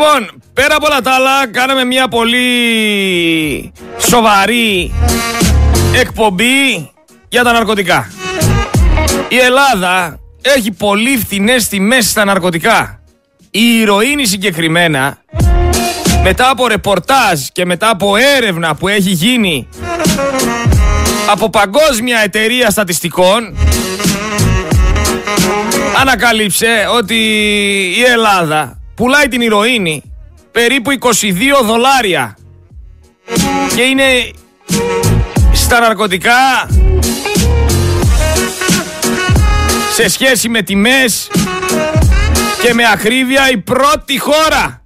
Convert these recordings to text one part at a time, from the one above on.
Λοιπόν, πέρα από όλα τα άλλα, κάναμε μια πολύ σοβαρή εκπομπή για τα ναρκωτικά. Η Ελλάδα έχει πολύ φθηνές τιμές στα ναρκωτικά. Η ηρωίνη συγκεκριμένα, μετά από ρεπορτάζ και μετά από έρευνα που έχει γίνει από παγκόσμια εταιρεία στατιστικών, ανακαλύψε ότι η Ελλάδα πουλάει την ηρωίνη περίπου 22 δολάρια και είναι στα ναρκωτικά σε σχέση με τιμές και με ακρίβεια η πρώτη χώρα.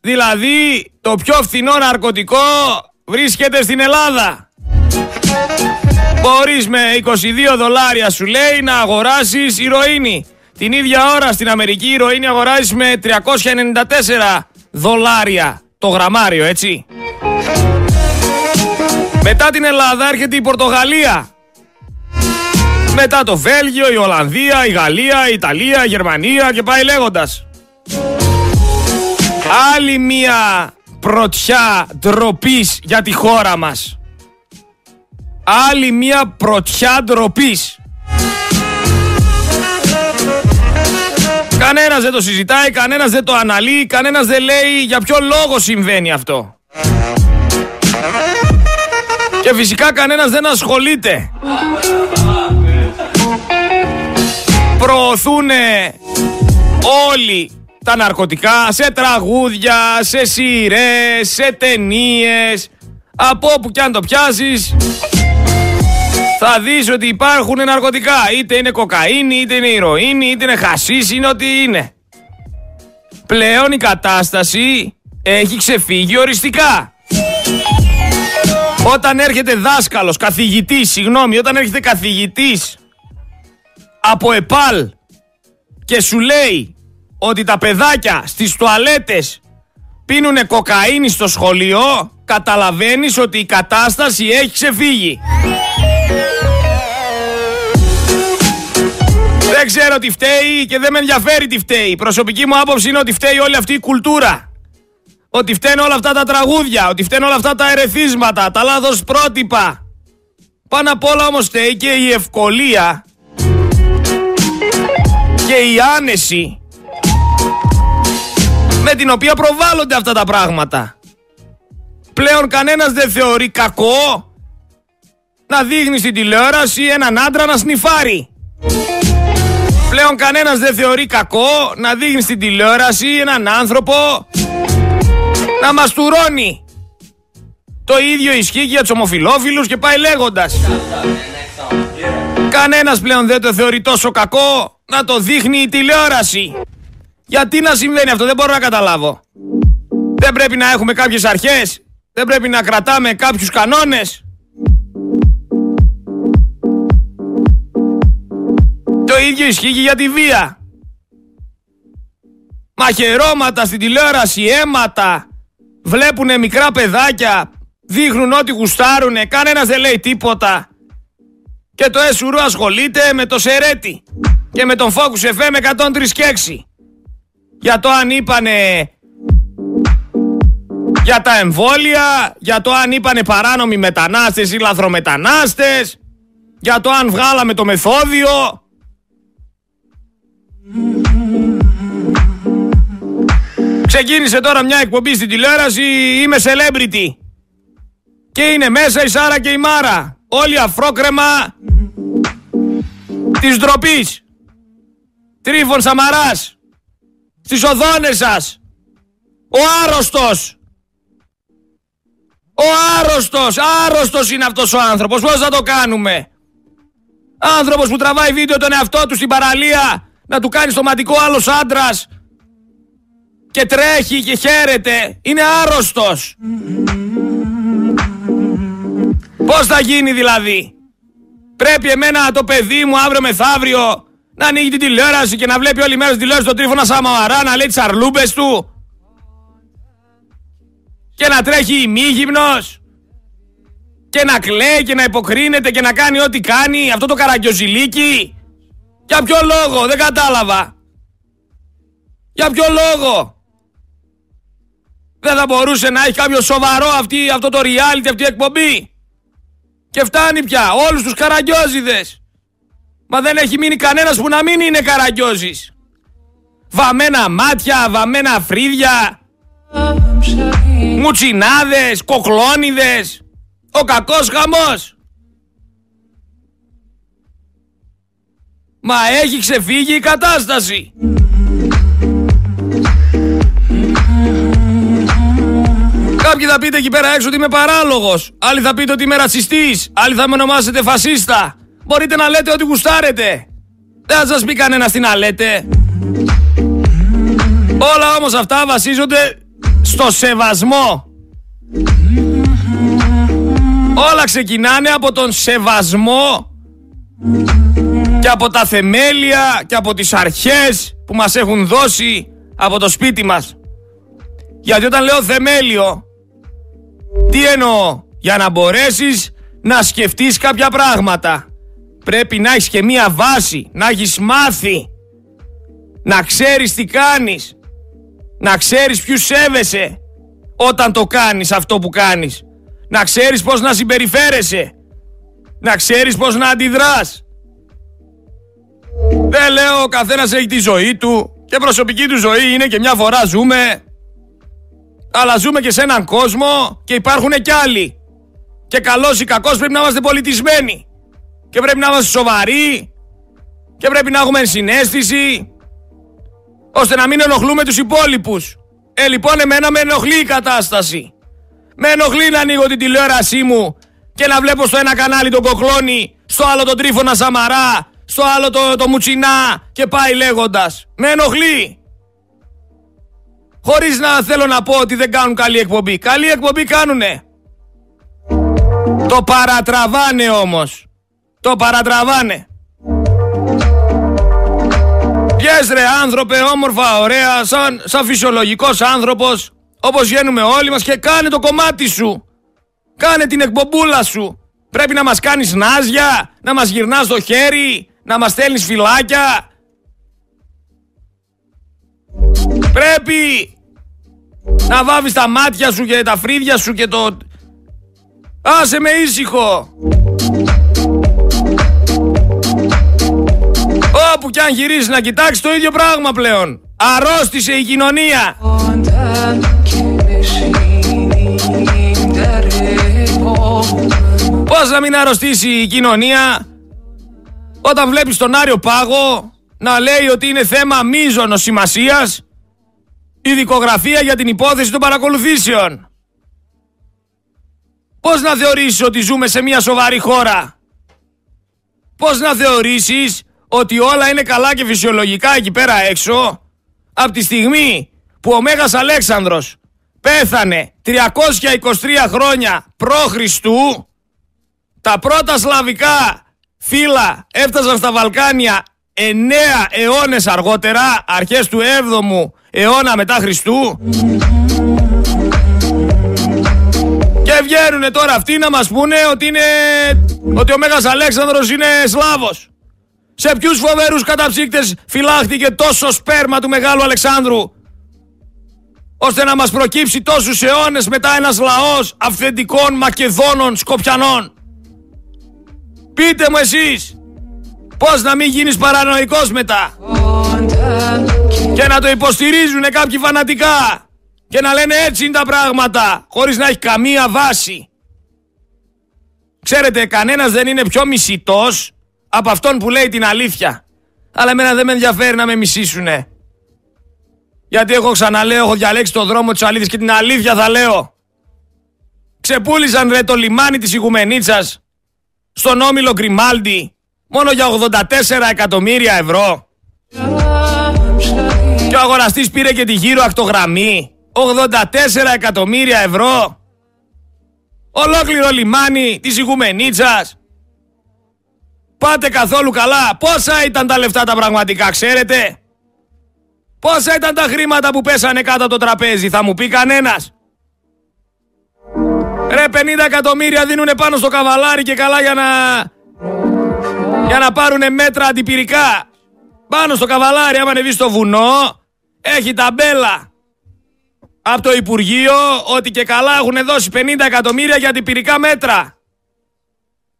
Δηλαδή το πιο φθηνό ναρκωτικό βρίσκεται στην Ελλάδα. Μπορείς με 22 δολάρια σου λέει να αγοράσεις ηρωίνη. Την ίδια ώρα στην Αμερική η ηρωίνη αγοράζεις με 394 δολάρια το γραμμάριο έτσι. Μετά την Ελλάδα έρχεται η Πορτογαλία. Μετά το Βέλγιο, η Ολλανδία, η Γαλλία, η Ιταλία, η Γερμανία και πάει λέγοντας. Άλλη μία πρωτιά ντροπής για τη χώρα μας. Άλλη μία πρωτιά ντροπής. Κανένας δεν το συζητάει, κανένας δεν το αναλύει, κανένας δεν λέει για ποιο λόγο συμβαίνει αυτό. Και φυσικά κανένας δεν ασχολείται. Προωθούν όλοι τα ναρκωτικά σε τραγούδια, σε σειρές, σε ταινίες. Από όπου κι αν το πιάσεις θα δεις ότι υπάρχουν ναρκωτικά. Είτε είναι κοκαίνη, είτε είναι ηρωίνη, είτε είναι χασίς, είναι ό,τι είναι. Πλέον η κατάσταση έχει ξεφύγει οριστικά. Όταν έρχεται δάσκαλος, καθηγητής, συγγνώμη, όταν έρχεται καθηγητής από ΕΠΑΛ και σου λέει ότι τα παιδάκια στις τουαλέτες πίνουνε κοκαίνη στο σχολείο, καταλαβαίνεις ότι η κατάσταση έχει ξεφύγει. Δεν ξέρω τι φταίει και δεν με ενδιαφέρει τι φταίει. Η προσωπική μου άποψη είναι ότι φταίει όλη αυτή η κουλτούρα. Ότι φταίνουν όλα αυτά τα τραγούδια, ότι φταίνουν όλα αυτά τα ερεθίσματα, τα λάθος πρότυπα. Πάνω απ' όλα όμως φταίει και η ευκολία και η άνεση με την οποία προβάλλονται αυτά τα πράγματα. Πλέον κανένας δεν θεωρεί κακό να δείχνει στην τηλεόραση έναν άντρα να σνιφάρει. Πλέον κανένας δεν θεωρεί κακό να δείχνει στην τηλεόραση έναν άνθρωπο να μαστουρώνει. Το ίδιο ισχύει για τους ομοφιλόφιλους και πάει λέγοντας. Κανένας πλέον δεν το θεωρεί τόσο κακό να το δείχνει η τηλεόραση. Γιατί να συμβαίνει αυτό, δεν μπορώ να καταλάβω. Δεν πρέπει να έχουμε κάποιες αρχές, δεν πρέπει να κρατάμε κάποιους κανόνες. Το ίδιο ισχύει και για τη βία. Μαχαιρώματα στην τηλεόραση, αίματα, βλέπουνε μικρά παιδάκια, δείχνουν ότι γουστάρουνε, κανένας δεν λέει τίποτα. Και το ΕΣΟΥΡΟ ασχολείται με το Σερέτι και με τον Focus FM 103 και 6. Για το αν είπανε για τα εμβόλια, για το αν είπανε παράνομοι μετανάστες ή λαθρομετανάστες, για το αν βγάλαμε το μεθόδιο. Ξεκίνησε τώρα μια εκπομπή στην τηλεόραση, είμαι celebrity. Και είναι μέσα η Σάρα και η Μάρα. Όλοι αφρόκρεμα της ντροπής. Τρίφων Σαμαράς. Στις οδόνες σας. Ο άρρωστος. Ο άρρωστος. Άρρωστος είναι αυτός ο άνθρωπος. Πώς θα το κάνουμε; Άνθρωπος που τραβάει βίντεο τον εαυτό του στην παραλία να του κάνει στοματικό άλλος άντρας και τρέχει και χαίρεται. Είναι άρρωστος. Πώς θα γίνει δηλαδή; Πρέπει εμένα το παιδί μου αύριο μεθαύριο να ανοίγει την τηλεόραση και να βλέπει όλη μέρα στην τηλεόραση τον Τρίφωνα Σαμαρά να λέει τις αρλούμπες του. Και να τρέχει ημίγυμνος. Και να κλαίει και να υποκρίνεται και να κάνει ό,τι κάνει αυτό το καραγκιοζηλίκι. Για ποιο λόγο, δεν κατάλαβα. Για ποιο λόγο. Δεν θα μπορούσε να έχει κάποιο σοβαρό αυτή, αυτό το reality, αυτή η εκπομπή. Και φτάνει πια όλους τους καραγκιόζιδες. Μα δεν έχει μείνει κανένας που να μην είναι καραγκιόζης. Βαμμένα μάτια, βαμμένα φρύδια, μουτσινάδες, κοκλώνιδες, ο κακός χαμός. Μα έχει ξεφύγει η κατάσταση. Κάποιοι θα πείτε εκεί πέρα έξω ότι είμαι παράλογος. Άλλοι θα πείτε ότι είμαι ρατσιστής. Άλλοι θα με ονομάσετε φασίστα. Μπορείτε να λέτε ό,τι γουστάρετε. Δεν θα σας πει κανένας τι να λέτε. Όλα όμως αυτά βασίζονται στο σεβασμό. Όλα ξεκινάνε από τον σεβασμό και από τα θεμέλια και από τις αρχές που μας έχουν δώσει από το σπίτι μας. Γιατί όταν λέω θεμέλιο, τι εννοώ, για να μπορέσεις να σκεφτείς κάποια πράγματα. Πρέπει να έχεις και μία βάση, να έχεις μάθει, να ξέρεις τι κάνεις, να ξέρεις ποιους σέβεσαι όταν το κάνεις αυτό που κάνεις, να ξέρεις πώς να συμπεριφέρεσαι, να ξέρεις πώς να αντιδράς. Δεν λέω ο καθένας έχει τη ζωή του και προσωπική του ζωή είναι και μια φορά ζούμε αλλά ζούμε και σε έναν κόσμο και υπάρχουν κι άλλοι. Και καλός ή κακός πρέπει να είμαστε πολιτισμένοι. Και πρέπει να είμαστε σοβαροί. Και πρέπει να έχουμε συνέστηση. Ώστε να μην ενοχλούμε τους υπόλοιπους. Ε, λοιπόν, εμένα με ενοχλεί η κατάσταση. Με ενοχλεί να ανοίγω την τηλεόρασή μου και να βλέπω στο ένα κανάλι τον Κοκλώνη, στο άλλο τον Τρίφωνα Σαμαρά, στο άλλο το, το Μουτσινά και πάει λέγοντας. Με ενοχλεί. Χωρίς να θέλω να πω ότι δεν κάνουν καλή εκπομπή. Καλή εκπομπή κάνουνε. Το παρατραβάνε όμως. Το παρατραβάνε. Πιες ρε άνθρωπε όμορφα ωραία σαν, σαν φυσιολογικός άνθρωπος όπως βγαίνουμε όλοι μας και κάνε το κομμάτι σου. Κάνε την εκπομπούλα σου. Πρέπει να μας κάνεις νάζια, να μας γυρνάς το χέρι, να μας στέλνεις φυλάκια, Πρέπει να βάβεις τα μάτια σου και τα φρύδια σου και το... Άσε με ήσυχο. Όπου κι αν γυρίσεις να κοιτάξεις το ίδιο πράγμα πλέον. Αρρώστησε η κοινωνία. Πώς να μην αρρωστήσει η κοινωνία όταν βλέπεις τον Άριο Πάγο να λέει ότι είναι θέμα μίζωνος σημασίας η δικογραφία για την υπόθεση των παρακολουθήσεων. Πώς να θεωρήσεις ότι ζούμε σε μια σοβαρή χώρα; Πώς να θεωρήσεις ότι όλα είναι καλά και φυσιολογικά εκεί πέρα έξω; Από τη στιγμή που ο Μέγας Αλέξανδρος πέθανε 323 χρόνια π.Χ. τα πρώτα σλαβικά φύλλα έφτασαν στα Βαλκάνια 9 αιώνες αργότερα, αρχές του 7ου αιώνα μετά Χριστού. Και βγαίνουν τώρα αυτοί να μας πούνε ότι, είναι, ότι ο Μέγας Αλέξανδρος είναι Σλάβος. Σε ποιους φοβερούς καταψύκτες φυλάχτηκε τόσο σπέρμα του Μεγάλου Αλεξάνδρου ώστε να μας προκύψει τόσους αιώνες μετά ένας λαός αυθεντικών Μακεδόνων Σκοπιανών. Πείτε μου εσείς, πώς να μην γίνεις παρανοϊκός μετά; Και να το υποστηρίζουν κάποιοι φανατικά και να λένε έτσι είναι τα πράγματα χωρίς να έχει καμία βάση. Ξέρετε, κανένας δεν είναι πιο μισητός από αυτόν που λέει την αλήθεια. Αλλά εμένα δεν με ενδιαφέρει να με μισήσουνε. Γιατί έχω ξαναλέω, έχω διαλέξει το δρόμο της αλήθειας και την αλήθεια θα λέω. Ξεπούλησαν ρε το λιμάνι της Ιγουμενίτσας στον Όμιλο Γκριμάλντι μόνο για 84 εκατομμύρια ευρώ. Και ο αγοραστής πήρε και τη γύρω ακτογραμμή. 84 εκατομμύρια ευρώ. Ολόκληρο λιμάνι της Ιγουμενίτσας. Πάτε καθόλου καλά. Πόσα ήταν τα λεφτά τα πραγματικά, ξέρετε; Πόσα ήταν τα χρήματα που πέσανε κάτω το τραπέζι, θα μου πει κανένας; Ρε 50 εκατομμύρια δίνουνε πάνω στο καβαλάρι και καλά για να... Για να πάρουνε μέτρα αντιπυρικά. Πάνω στο καβαλάρι άμα ανεβείς στο βουνό έχει ταμπέλα από το Υπουργείο ότι και καλά έχουν δώσει 50 εκατομμύρια για την πυρικά μέτρα.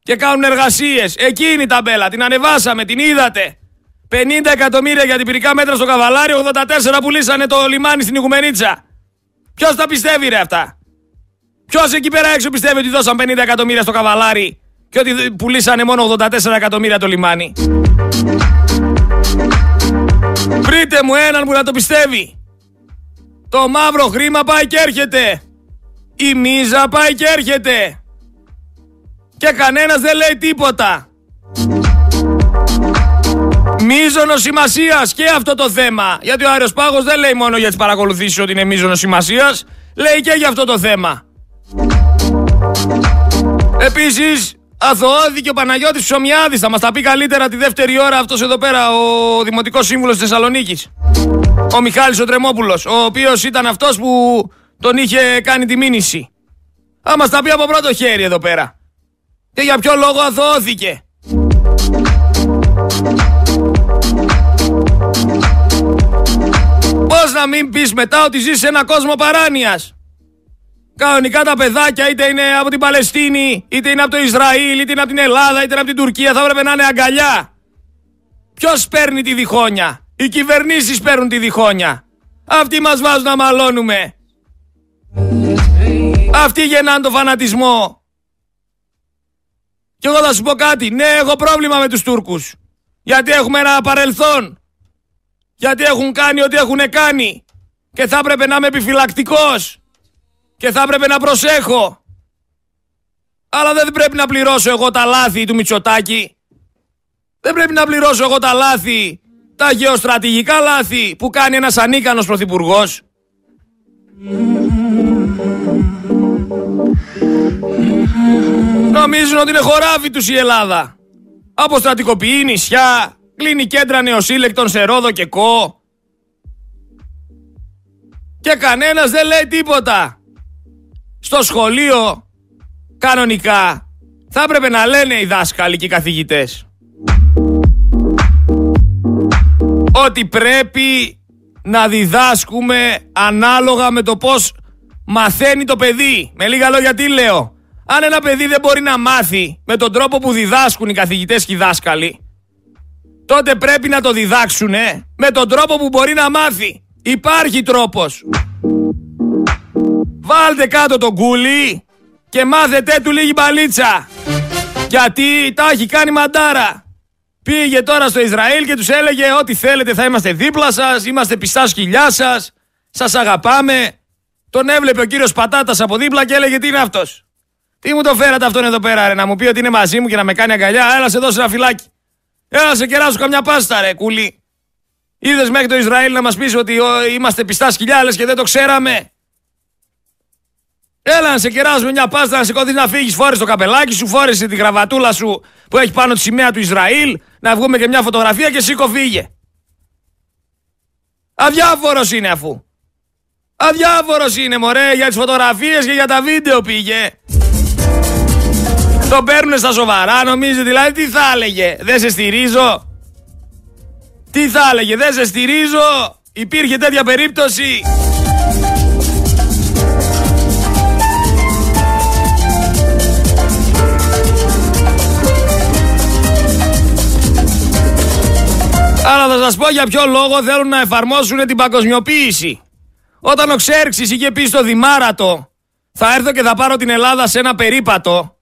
Και κάνουν εργασίες. Εκείνη η ταμπέλα, την ανεβάσαμε, την είδατε. 50 εκατομμύρια για την πυρικά μέτρα στο Καβαλάρι, 84 πουλήσανε το λιμάνι στην Οικουμενίτσα. Ποιος τα πιστεύει ρε αυτά; Ποιος εκεί πέρα έξω πιστεύει ότι δώσαν 50 εκατομμύρια στο Καβαλάρι και ότι πουλήσανε μόνο 84 εκατομμύρια το λιμάνι; Βρείτε μου έναν που να το πιστεύει. Το μαύρο χρήμα πάει και έρχεται. Η μίζα πάει και έρχεται. Και κανένας δεν λέει τίποτα. Μίζωνος σημασίας και αυτό το θέμα. Γιατί ο Άριος Πάγος δεν λέει μόνο για τις παρακολουθήσεις ότι είναι μίζωνος σημασίας, λέει και για αυτό το θέμα. Επίσης, αθωώδη και ο Παναγιώτης Ψωμιάδης θα μας τα πει καλύτερα τη δεύτερη ώρα αυτός εδώ πέρα, ο Δημοτικός Σύμβουλος τη Θεσσαλονίκης. Ο Μιχάλης ο Τρεμόπουλος, ο οποίος ήταν αυτός που τον είχε κάνει τη μήνυση. Θα μας τα πει από πρώτο χέρι εδώ πέρα. Και για ποιο λόγο αθωώθηκε. Πώς να μην πεις μετά ότι ζεις σε ένα κόσμο παράνοιας. Κανονικά τα παιδάκια είτε είναι από την Παλαιστίνη, είτε είναι από το Ισραήλ, είτε είναι από την Ελλάδα, είτε είναι από την Τουρκία, θα έπρεπε να είναι αγκαλιά. Ποιος παίρνει τη διχόνια. Οι κυβερνήσεις παίρνουν τη διχόνια. Αυτοί μας βάζουν να μαλώνουμε. Αυτοί γεννάνε το φανατισμό. Και εγώ θα σου πω κάτι. Ναι, έχω πρόβλημα με τους Τούρκους. Γιατί έχουμε ένα παρελθόν. Γιατί έχουν κάνει ό,τι έχουν κάνει. Και θα έπρεπε να είμαι επιφυλακτικός. Και θα έπρεπε να προσέχω. Αλλά δεν πρέπει να πληρώσω εγώ τα λάθη του Μητσοτάκη. Δεν πρέπει να πληρώσω εγώ τα λάθη, τα γεωστρατηγικά λάθη που κάνει ένας ανίκανος πρωθυπουργός. Νομίζουν ότι είναι χωράφι τους η Ελλάδα. Αποστρατικοποιεί νησιά, κλείνει κέντρα νεοσύλλεκτων σε Ρόδο και Κό. Και κανένας δεν λέει τίποτα. Στο σχολείο, κανονικά, θα έπρεπε να λένε οι δάσκαλοι και οι καθηγητές. Ότι πρέπει να διδάσκουμε ανάλογα με το πώς μαθαίνει το παιδί. Με λίγα λόγια τι λέω. Αν ένα παιδί δεν μπορεί να μάθει με τον τρόπο που διδάσκουν οι καθηγητές και οι δάσκαλοι, τότε πρέπει να το διδάξουν με τον τρόπο που μπορεί να μάθει. Υπάρχει τρόπος. Βάλτε κάτω τον κούλι και μάθετε του λίγη μπαλίτσα. Γιατί τα έχει κάνει μαντάρα. Πήγε τώρα στο Ισραήλ και τους έλεγε ό,τι θέλετε θα είμαστε δίπλα σας, είμαστε πιστά σκυλιά σας, σας αγαπάμε. Τον έβλεπε ο κύριος Πατάτας από δίπλα και έλεγε τι είναι αυτός; Τι μου το φέρατε αυτόν εδώ πέρα ρε, να μου πει ότι είναι μαζί μου και να με κάνει αγκαλιά, έλα σε δώσει ένα φυλάκι. Έλα σε κεράσω καμιά πάστα ρε κουλή. Είδες μέχρι το Ισραήλ να μας πεις ότι είμαστε πιστά σκυλιάλες και δεν το ξέραμε. Έλα να σε κεράσουμε μια πάστα να σηκωθεί να φύγεις. Φόρες το καπελάκι σου, φόρεσε τη γραβατούλα σου που έχει πάνω της σημαία του Ισραήλ. Να βγούμε και μια φωτογραφία και σήκω φύγε. Αδιάφορος είναι αφού. Αδιάφορος είναι μωρέ για τις φωτογραφίες και για τα βίντεο πήγε. Το παίρνουν στα σοβαρά, νομίζει δηλαδή τι θα έλεγε. Δεν σε στηρίζω. Τι θα έλεγε, δεν σε στηρίζω. Υπήρχε τέτοια περίπτωση. Αλλά θα σας πω για ποιο λόγο θέλουν να εφαρμόσουν την παγκοσμιοποίηση. Όταν ο Ξέρξης είχε πει στο Δημάρατο θα έρθω και θα πάρω την Ελλάδα σε ένα περίπατο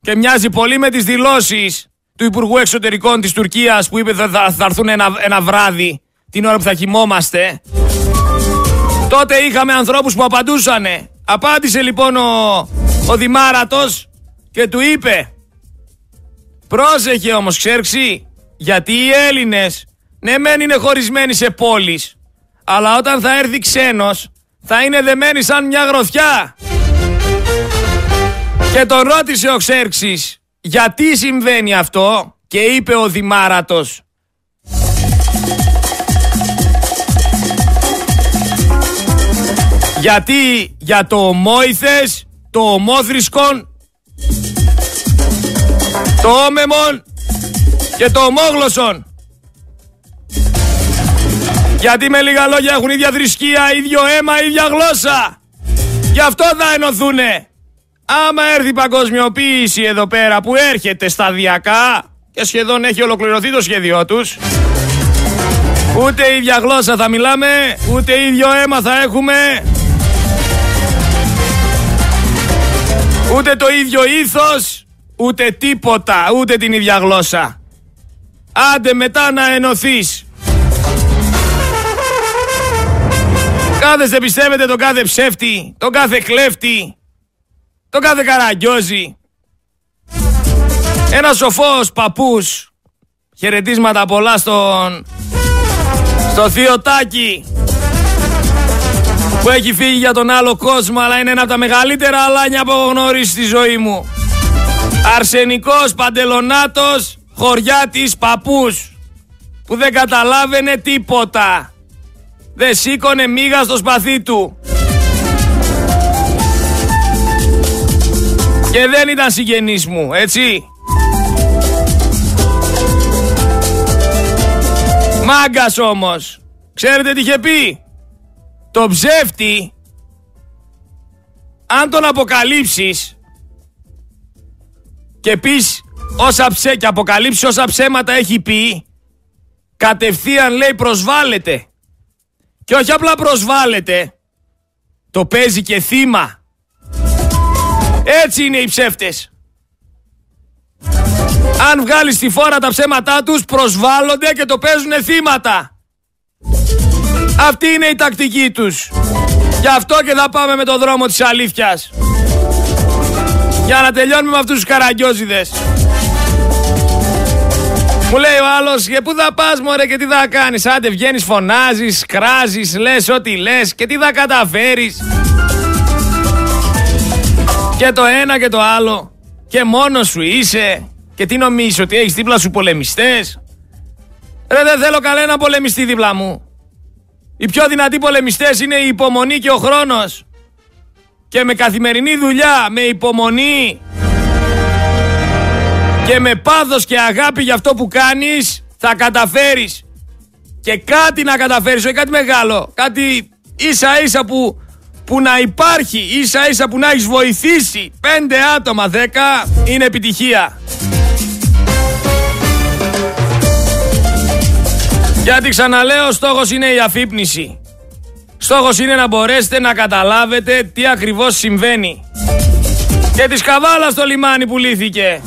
και μοιάζει πολύ με τις δηλώσεις του Υπουργού Εξωτερικών της Τουρκίας που είπε θα, θα, θα έρθουν ένα, ένα βράδυ την ώρα που θα κοιμόμαστε. Τότε είχαμε ανθρώπους που απαντούσανε. Απάντησε λοιπόν ο, ο Δημάρατος και του είπε Πρόσεχε όμως Ξέρξη γιατί οι Έλληνες ναι μεν είναι χωρισμένοι σε πόλεις αλλά όταν θα έρθει ξένος θα είναι δεμένοι σαν μια γροθιά. Και τον ρώτησε ο Ξέρξης γιατί συμβαίνει αυτό; Και είπε ο Δημάρατος γιατί για το ομόηθες, το ομόθρησκον, το όμεμον και το ομόγλωσσον Γιατί με λίγα λόγια έχουν ίδια θρησκεία, ίδιο αίμα, ίδια γλώσσα. Γι' αυτό θα ενωθούνε. Άμα έρθει η παγκοσμιοποίηση εδώ πέρα που έρχεται σταδιακά και σχεδόν έχει ολοκληρωθεί το σχέδιό τους ούτε ίδια γλώσσα θα μιλάμε, ούτε ίδιο αίμα θα έχουμε ούτε το ίδιο ήθος, ούτε τίποτα, ούτε την ίδια γλώσσα. Άντε μετά να ενωθείς. Κάθεστε πιστεύετε τον κάθε ψεύτη, τον κάθε κλέφτη, τον κάθε καραγκιόζη. Ένα σοφός παππούς, χαιρετίσματα πολλά στον, στο θείο Τάκη, που έχει φύγει για τον άλλο κόσμο, αλλά είναι ένα από τα μεγαλύτερα αλάνια που έχω γνωρίσει στη ζωή μου. Αρσενικός Παντελονάτος, χωριά της παππούς, που δεν καταλάβαινε τίποτα. Δεν σήκωνε μίγα στο σπαθί του. Και δεν ήταν συγγενής μου, έτσι. Μάγκας όμως. Ξέρετε τι είχε πει; Το ψεύτη, αν τον αποκαλύψεις και πεις όσα ψέ και αποκαλύψεις όσα ψέματα έχει πει, κατευθείαν λέει προσβάλλεται. Και όχι απλά προσβάλλεται, το παίζει και θύμα. Έτσι είναι οι ψεύτες. Αν βγάλεις στη φόρα τα ψέματά τους προσβάλλονται και το παίζουν θύματα. Αυτή είναι η τακτική τους. Γι' αυτό και θα πάμε με το δρόμο της αλήθειας. Για να τελειώνουμε με αυτούς τους καραγκιόζιδες. Μου λέει ο άλλος και πού θα πας μωρέ και τι θα κάνεις; Άντε βγαίνεις φωνάζεις, κράζεις, λες ό,τι λες και τι θα καταφέρεις Και το ένα και το άλλο Και μόνος σου είσαι Και τι νομίζεις ότι έχεις δίπλα σου πολεμιστές; Ρε δεν θέλω κανένα πολεμιστή δίπλα μου. Οι πιο δυνατοί πολεμιστές είναι η υπομονή και ο χρόνος. Και με καθημερινή δουλειά, με υπομονή και με πάθος και αγάπη για αυτό που κάνεις θα καταφέρεις και κάτι να καταφέρεις, όχι κάτι μεγάλο, κάτι ίσα ίσα που, που να υπάρχει, ίσα ίσα που να έχεις βοηθήσει πέντε άτομα, δέκα, είναι επιτυχία. Γιατί ξαναλέω, στόχος είναι η αφύπνιση. Στόχος είναι να μπορέσετε να καταλάβετε τι ακριβώς συμβαίνει. Και τη σκαβάλα στο λιμάνι που λύθηκε.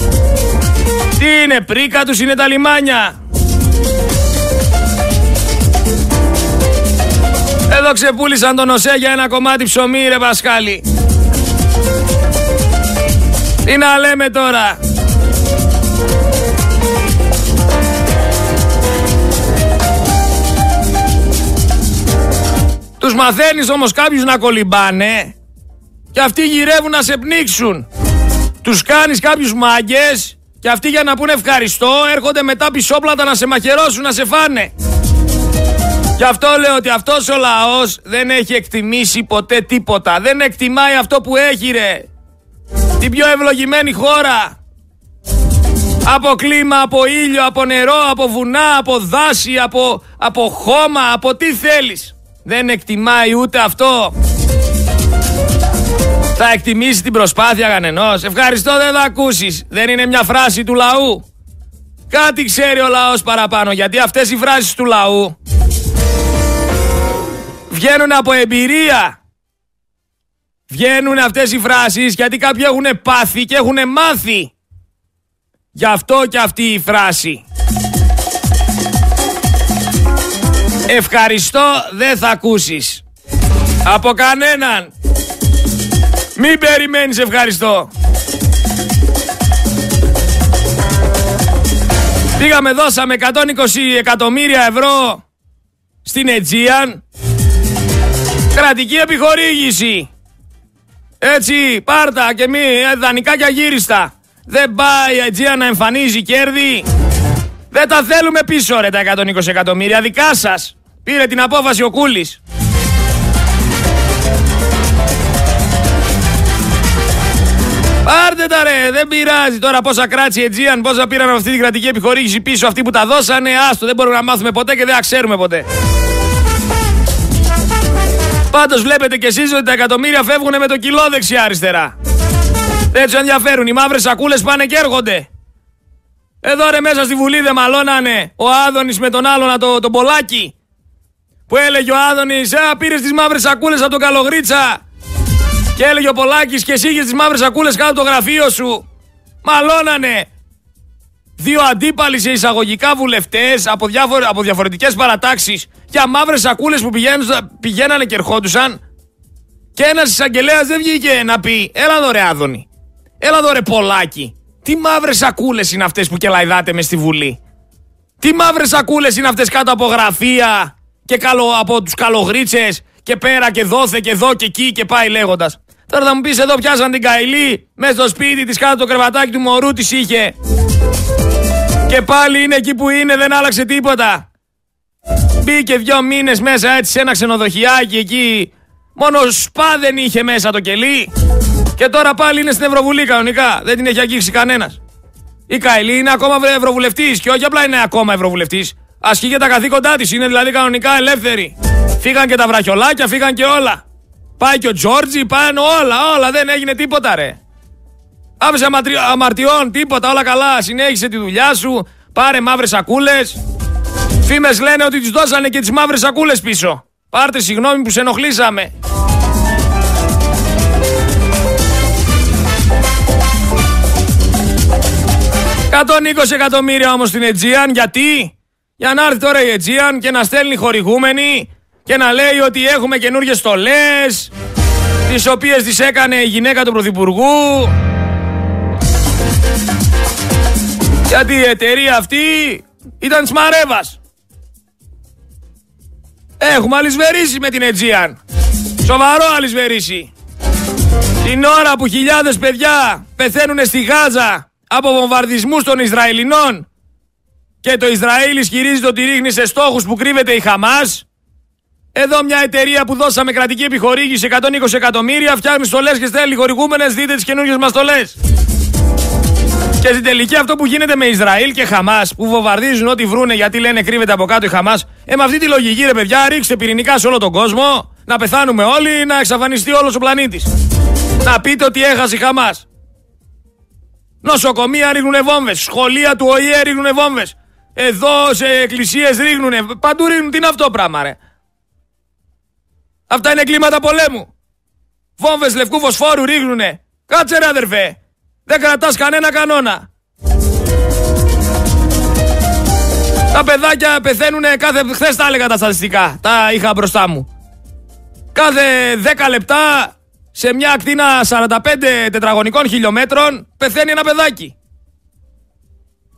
Τι είναι, πρίκα τους είναι τα λιμάνια. Εδώ ξεπούλησαν τον ΟΣΕ για ένα κομμάτι ψωμί ρε Πασχάλη. Τι να λέμε τώρα. Τους μαθαίνεις όμως κάποιους να κολυμπάνε και αυτοί γυρεύουν να σε πνίξουν. Τους κάνεις κάποιους μάγκες και αυτοί για να πούνε ευχαριστώ έρχονται μετά πισόπλατα να σε μαχαιρώσουν, να σε φάνε. Γι' αυτό λέω ότι αυτός ο λαός δεν έχει εκτιμήσει ποτέ τίποτα. Δεν εκτιμάει αυτό που έχει ρε. Την πιο ευλογημένη χώρα. Από κλίμα, από ήλιο, από νερό, από βουνά, από δάση, από, από χώμα, από τι θέλεις. Δεν εκτιμάει ούτε αυτό. Θα εκτιμήσει την προσπάθεια κανενός. Ευχαριστώ, δεν θα ακούσεις. Δεν είναι μια φράση του λαού. Κάτι ξέρει ο λαός παραπάνω. Γιατί αυτές οι φράσεις του λαού βγαίνουν από εμπειρία. Βγαίνουν αυτές οι φράσεις γιατί κάποιοι έχουν πάθει και έχουν μάθει. Γι' αυτό και αυτή η φράση. Ευχαριστώ δεν θα ακούσεις. Από κανέναν. Μην περιμένεις ευχαριστώ. Πήγαμε δώσαμε 120 εκατομμύρια ευρώ στην Αιτζίαν. Κρατική επιχορήγηση. Έτσι, πάρτα και μη, ε, δανεικά και αγύριστα. Δεν πάει η Αιτζίαν να εμφανίζει κέρδη. Δεν τα θέλουμε πίσω ρε τα 120 εκατομμύρια, δικά σας. Πήρε την απόφαση ο Κούλης. Πάρτε τα ρε, δεν πειράζει τώρα πόσα κράτησε η Αιτζίαν, πόσα πήραν αυτή την κρατική επιχορήγηση πίσω αυτοί που τα δώσανε. Άστο, δεν μπορούμε να μάθουμε ποτέ και δεν ξέρουμε ποτέ. Πάντως βλέπετε κι εσείς ότι τα εκατομμύρια φεύγουν με το κιλό δεξιά-αριστερά. Δεν τους ενδιαφέρουν. Οι μαύρες σακούλες πάνε και έρχονται. Εδώ ρε μέσα στη Βουλή δεν μαλώνανε ο Άδωνης με τον άλλον το, τον Πολάκη. Που έλεγε ο Άδωνης, α, πήρες τις μαύρες σακούλες από τον Καλογρίτσα. Και έλεγε ο Πολάκης και εσύ είχες τις μαύρες σακούλες κάτω το γραφείο σου. Μαλώνανε. Δύο αντίπαλοι σε εισαγωγικά βουλευτές από, διάφορες, από διαφορετικές παρατάξεις για μαύρες σακούλες που πηγαίνανε και ερχόντουσαν. Και ένας εισαγγελέας δεν βγήκε να πει, έλα εδώ ρε Άδωνη. Έλα εδώ ρε Πολάκη. Τι μαύρες σακούλες είναι αυτές που κελαϊδάτε μες στη Βουλή; Τι μαύρες σακούλες είναι αυτές κάτω από γραφεία και καλο, από τους καλογρίτσες; Και πέρα και δόθε και εδώ και εκεί και πάει λέγοντας. Τώρα θα μου πεις εδώ πιάσαν την καηλή μέσα στο σπίτι της κάτω το κρεβατάκι του μωρού της είχε. Και πάλι είναι εκεί που είναι, δεν άλλαξε τίποτα. Μπήκε δυο μήνες μέσα έτσι σε ένα ξενοδοχιάκι εκεί. Μόνο σπά δεν είχε μέσα το κελί. Και τώρα πάλι είναι στην Ευρωβουλή κανονικά. Δεν την έχει αγγίξει κανένας. Η Καηλή είναι ακόμα Ευρωβουλευτής και όχι απλά είναι ακόμα Ευρωβουλευτής. Ασκεί και τα καθήκοντά της. Είναι δηλαδή κανονικά ελεύθερη. Φύγαν και τα βραχιολάκια, φύγαν και όλα. Πάει και ο Τζόρτζι, πάνε όλα, όλα. Δεν έγινε τίποτα, ρε. Άφησε αμαρτιών, τίποτα, όλα καλά. Συνέχισε τη δουλειά σου. Πάρε μαύρες σακούλες. Φήμες λένε ότι του δώσανε και τις μαύρες σακούλες πίσω. Πάρτε συγγνώμη που σε ενοχλήσαμε. 120 εκατομμύρια όμως στην Αιτζίαν. Γιατί; Για να έρθει τώρα η Αιτζίαν και να στέλνει χορηγούμενοι και να λέει ότι έχουμε καινούργιες στολές τις οποίες τις έκανε η γυναίκα του Πρωθυπουργού γιατί η εταιρεία αυτή ήταν της Μαρέβας. Έχουμε αλυσβερίσει με την Αιτζίαν. Σοβαρό αλυσβερίσει. Την ώρα που χιλιάδες παιδιά πεθαίνουν στη Γάζα από βομβαρδισμούς των Ισραηλινών και το Ισραήλ ισχυρίζεται ότι ρίχνει σε στόχους που κρύβεται η Χαμάς. Εδώ μια εταιρεία που δώσαμε κρατική επιχορήγηση 120 εκατομμύρια φτιάχνει στολές και στέλνει χορηγούμενες, δείτε τις καινούργιες μας στολές. Και στην τελική αυτό που γίνεται με Ισραήλ και Χαμάς που βομβαρδίζουν ό,τι βρούνε γιατί λένε κρύβεται από κάτω η Χαμάς. Ε, με αυτή τη λογική ρε παιδιά ρίξτε πυρηνικά σε όλο τον κόσμο, να πεθάνουμε όλοι, να εξαφανιστεί όλος ο πλανήτης. Να πείτε ότι έχασε η Χαμάς. Νοσοκομεία ρίχνουν βόμβες. Σχολεία του ΟΗΕ ρίχνουν βόμβες. Εδώ σε εκκλησίες ρίχνουν. Παντού ρίχνουν. Τι είναι αυτό πράγμα, ρε. Αυτά είναι κλίματα πολέμου. Βόμβες λευκού φωσφόρου ρίχνουνε. Κάτσε ρε αδερφέ. Δεν κρατάς κανένα κανόνα. Τα παιδάκια πεθαίνουν κάθε... Χθες τα έλεγα τα στατιστικά. Τα είχα μπροστά μου. Κάθε 10 λεπτά σε μια ακτίνα 45 τετραγωνικών χιλιόμετρων πεθαίνει ένα παιδάκι.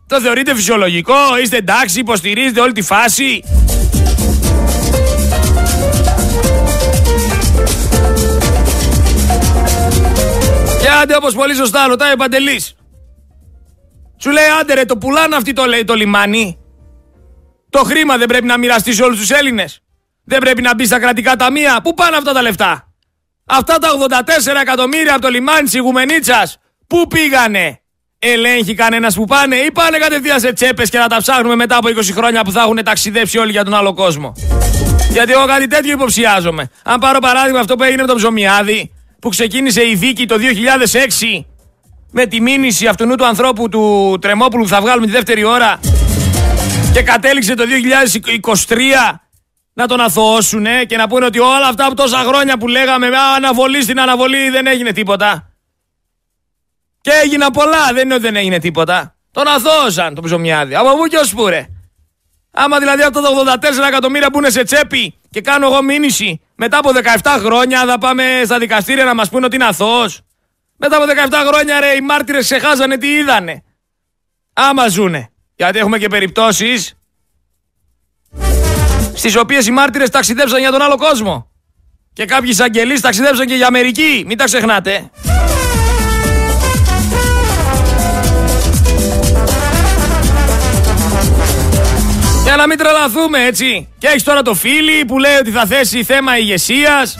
Το θεωρείτε φυσιολογικό, είστε εντάξει, υποστηρίζετε όλη τη φάση. Άντε όπως πολύ σωστά ρωτάει ο Παντελής. Σου λέει άντε ρε το πουλάνε αυτοί το λέει το λιμάνι. Το χρήμα δεν πρέπει να μοιραστεί σε όλους τους Έλληνες. Δεν πρέπει να μπει στα κρατικά ταμεία. Πού πάνε αυτά τα λεφτά; Αυτά τα 84 εκατομμύρια από το λιμάνι της Ιγουμενίτσα, πού πήγανε; Ελέγχει κανένας που πάνε ή πάνε κατευθείαν σε τσέπες και να τα ψάχνουμε μετά από 20 χρόνια που θα έχουν ταξιδέψει όλοι για τον άλλο κόσμο. Γιατί εγώ κάτι τέτοιο υποψιάζομαι. Αν πάρω παράδειγμα αυτό που έγινε με τον Ψωμιάδη, που ξεκίνησε η δίκη το 2006 με τη μήνυση αυτού του ανθρώπου του Τρεμόπουλου που θα βγάλουμε τη δεύτερη ώρα και κατέληξε το 2023 να τον αθωώσουν και να πούνε ότι όλα αυτά από τόσα χρόνια που λέγαμε αναβολή στην αναβολή δεν έγινε τίποτα. Και έγιναν πολλά, δεν είναι ότι δεν έγινε τίποτα. Τον αθώωσαν τον ψωμιάδι. Από πού και ως πού ρε. Άμα δηλαδή αυτά τα 84 εκατομμύρια που είναι σε τσέπη και κάνω εγώ μήνυση μετά από 17 χρόνια θα πάμε στα δικαστήρια να μας πούνε ότι είναι αθώος. Μετά από 17 χρόνια ρε οι μάρτυρες ξεχάσανε τι είδανε. Άμα ζουνε. Γιατί έχουμε και περιπτώσεις στις οποίες οι μάρτυρες ταξιδέψαν για τον άλλο κόσμο. Και κάποιοι εισαγγελείς ταξιδέψαν και για Αμερική. Μην τα ξεχνάτε. Για να μην τρελαθούμε έτσι. Και έχεις τώρα το φίλι που λέει ότι θα θέσει θέμα ηγεσίας.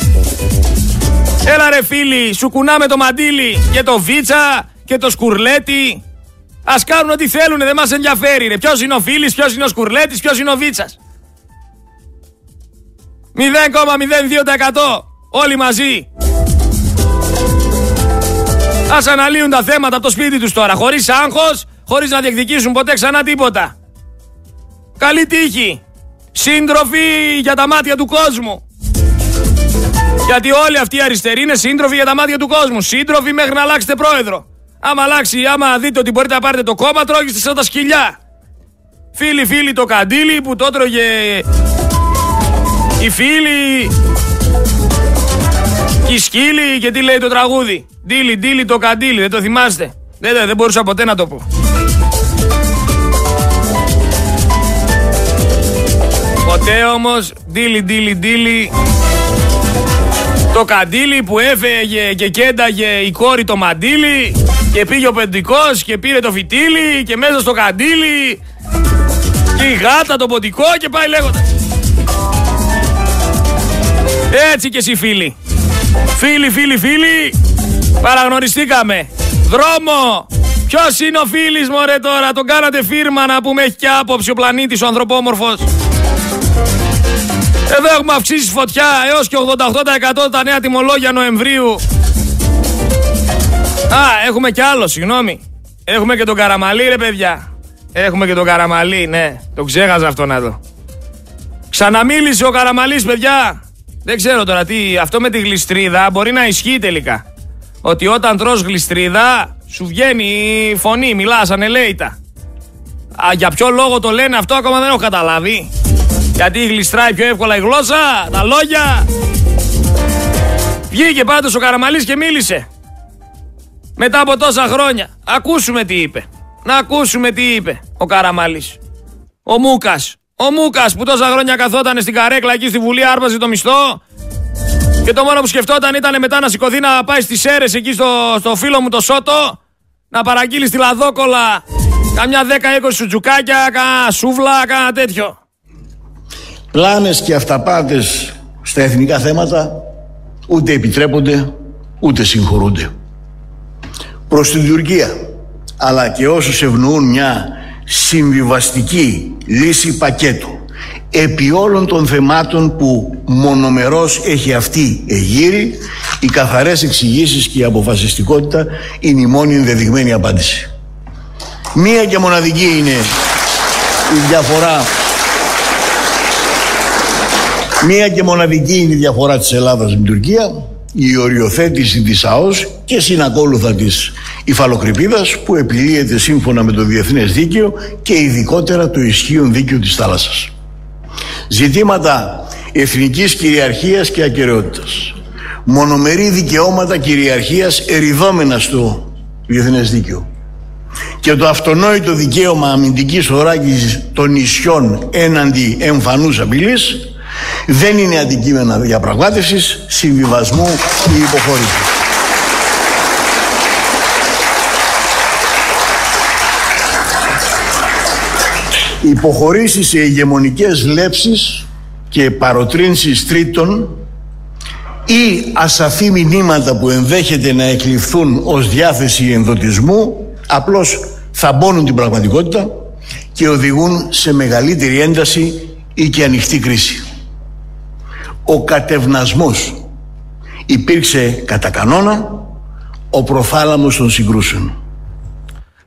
Έλα ρε φίλοι, σου κουνάμε το μαντίλι και το βίτσα και το σκουρλέτι. Α κάνουν ό,τι θέλουν, δεν μας ενδιαφέρει. Ποιος είναι ο φίλης, ποιος είναι ο σκουρλέτης, ποιος είναι ο βίτσας. 0,02% Όλοι μαζί. Ας αναλύουν τα θέματα από το σπίτι τους τώρα, χωρίς άγχος, χωρίς να διεκδικήσουν ποτέ ξανά τίποτα. Καλή τύχη. Σύντροφοι για τα μάτια του κόσμου. Γιατί όλοι αυτοί οι αριστεροί είναι σύντροφοι για τα μάτια του κόσμου. Σύντροφοι μέχρι να αλλάξετε πρόεδρο. Άμα αλλάξει, άμα δείτε ότι μπορείτε να πάρετε το κόμμα, τρώγεστε σαν τα σκυλιά. Φίλοι, φίλοι το καντήλι που το έτρωγε οι φίλοι και οι σκύλοι και τι λέει το τραγούδι. Ντίλι, ντίλι το καντήλι, δεν το θυμάστε. Δεν, δεν, δεν μπορούσα ποτέ να το πω. Ποτέ όμως, ντίλι, ντίλι, ντίλι, το καντήλι που έφεγε και κένταγε η κόρη το μαντίλι και πήγε ο πεντικός και πήρε το φυτίλι και μέσα στο καντήλι και η γάτα το ποντικό και πάει λέγοντα. Έτσι και εσύ φίλοι. Φίλοι, φίλοι, φίλοι, παραγνωριστήκαμε. Δρόμο! Ποιος είναι ο φίλης μωρέ τώρα, τον κάνατε φίρμα να πούμε έχει και άποψη ο πλανήτης ο ανθρωπόμορφος. Εδώ έχουμε αυξήσεις φωτιά έως και 88% τα νέα τιμολόγια Νοεμβρίου. Α, έχουμε κι άλλο, συγγνώμη. Έχουμε και τον Καραμαλή, ρε παιδιά. Έχουμε και τον Καραμαλή, ναι. Το ξέχασα αυτό να δω. Ξαναμίλησε ο Καραμαλής, παιδιά. Δεν ξέρω τώρα τι, αυτό με τη γλιστρίδα μπορεί να ισχύει τελικά. Ότι όταν τρως γλιστρίδα, σου βγαίνει η φωνή, μιλάς ανελαίητα. Α, για ποιο λόγο το λένε αυτό ακόμα δεν έχω καταλάβει. Γιατί γλιστράει πιο εύκολα η γλώσσα, τα λόγια. Βγήκε πάντως ο Καραμαλής και μίλησε. Μετά από τόσα χρόνια. Ακούσουμε τι είπε. Να ακούσουμε τι είπε ο Καραμαλής. Ο Μούκας. Ο Μούκας που τόσα χρόνια καθόταν στην καρέκλα εκεί στη Βουλή, άρπαζε το μισθό. Και το μόνο που σκεφτόταν ήταν μετά να σηκωθεί να πάει στις αίρες εκεί στο, στο φίλο μου το Σότο. Να παραγγείλει στη Λαδόκολα καμιά 10-20 σουτζουκάκια, καμιά σούβλα, καμιά τέτοιο πλάνες και αυταπάτες στα εθνικά θέματα ούτε επιτρέπονται ούτε συγχωρούνται. Προς την Τουρκία αλλά και όσους ευνοούν μια συμβιβαστική λύση πακέτου επί όλων των θεμάτων που μονομερός έχει αυτή εγείρει οι καθαρές εξηγήσεις και η αποφασιστικότητα είναι η μόνη ενδεδειγμένη απάντηση. Μία και μοναδική είναι η διαφορά Μία και μοναδική είναι η διαφορά της Ελλάδας με την Τουρκία, η οριοθέτηση της ΑΟΣ και συνακόλουθα της υφαλοκρηπίδας που επιλύεται σύμφωνα με το διεθνές δίκαιο και ειδικότερα το ισχύον δίκαιο της θάλασσας. Ζητήματα εθνικής κυριαρχίας και ακαιρεότητας. Μονομερή δικαιώματα κυριαρχίας εριδόμενα στο διεθνές δίκαιο. Και το αυτονόητο δικαίωμα αμυντικής οράκης των νησιών έναντι εμφανούς απειλής δεν είναι αντικείμενα διαπραγμάτευσης, συμβιβασμού ή υποχώρηση. Υποχωρήσεις σε ηγεμονικές λέψεις και παροτρύνσεις τρίτων ή ασαφή μηνύματα που ενδέχεται να εκλειφθούν ως διάθεση ενδοτισμού απλώς θα μπώνουν την πραγματικότητα και οδηγούν σε μεγαλύτερη ένταση ή και ανοιχτή κρίση ο κατευνασμός υπήρξε κατά κανόνα ο προθάλαμος των συγκρούσεων.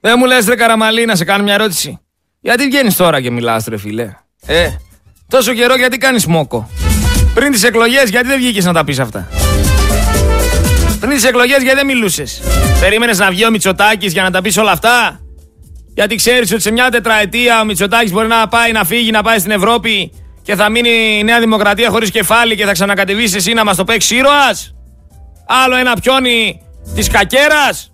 Δεν μου λες ρε Καραμαλή να σε κάνω μια ερώτηση. Γιατί βγαίνεις τώρα και μιλάς ρε φίλε; Ε, τόσο καιρό γιατί κάνεις μόκο; Πριν τις εκλογές γιατί δεν βγήκες να τα πεις αυτά; Πριν τις εκλογές γιατί δεν μιλούσες; Περίμενες να βγει ο Μητσοτάκης για να τα πεις όλα αυτά; Γιατί ξέρεις ότι σε μια τετραετία ο Μητσοτάκης μπορεί να πάει να φύγει, να πάει στην Ευρώπη; Και θα μείνει η Νέα Δημοκρατία χωρίς κεφάλι και θα ξανακατεβήσει εσύ να μας το παίξει ήρωας. Άλλο ένα πιόνι της κακέρας.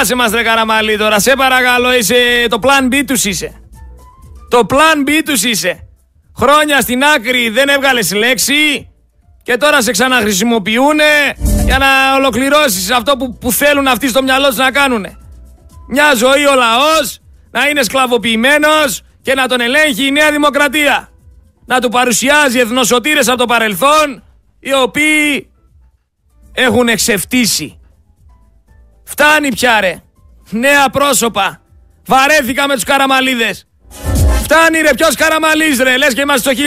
Άσε μας ρε Καραμαλή τώρα, σε παρακαλώ είσαι, το plan B τους είσαι. Το plan B τους είσαι. Χρόνια στην άκρη δεν έβγαλες λέξη και τώρα σε ξαναχρησιμοποιούνε για να ολοκληρώσεις αυτό που, που θέλουν αυτοί στο μυαλό τους να κάνουνε. Μια ζωή ο λαός, να είναι σκλαβοποιημένος, και να τον ελέγχει η Νέα Δημοκρατία. Να του παρουσιάζει εθνοσωτήρες από το παρελθόν οι οποίοι έχουν εξευτήσει. Φτάνει πια ρε. Νέα πρόσωπα. Βαρέθηκα με τους καραμαλίδες. Φτάνει ρε ποιος καραμαλής ρε. Λες και είμαστε στο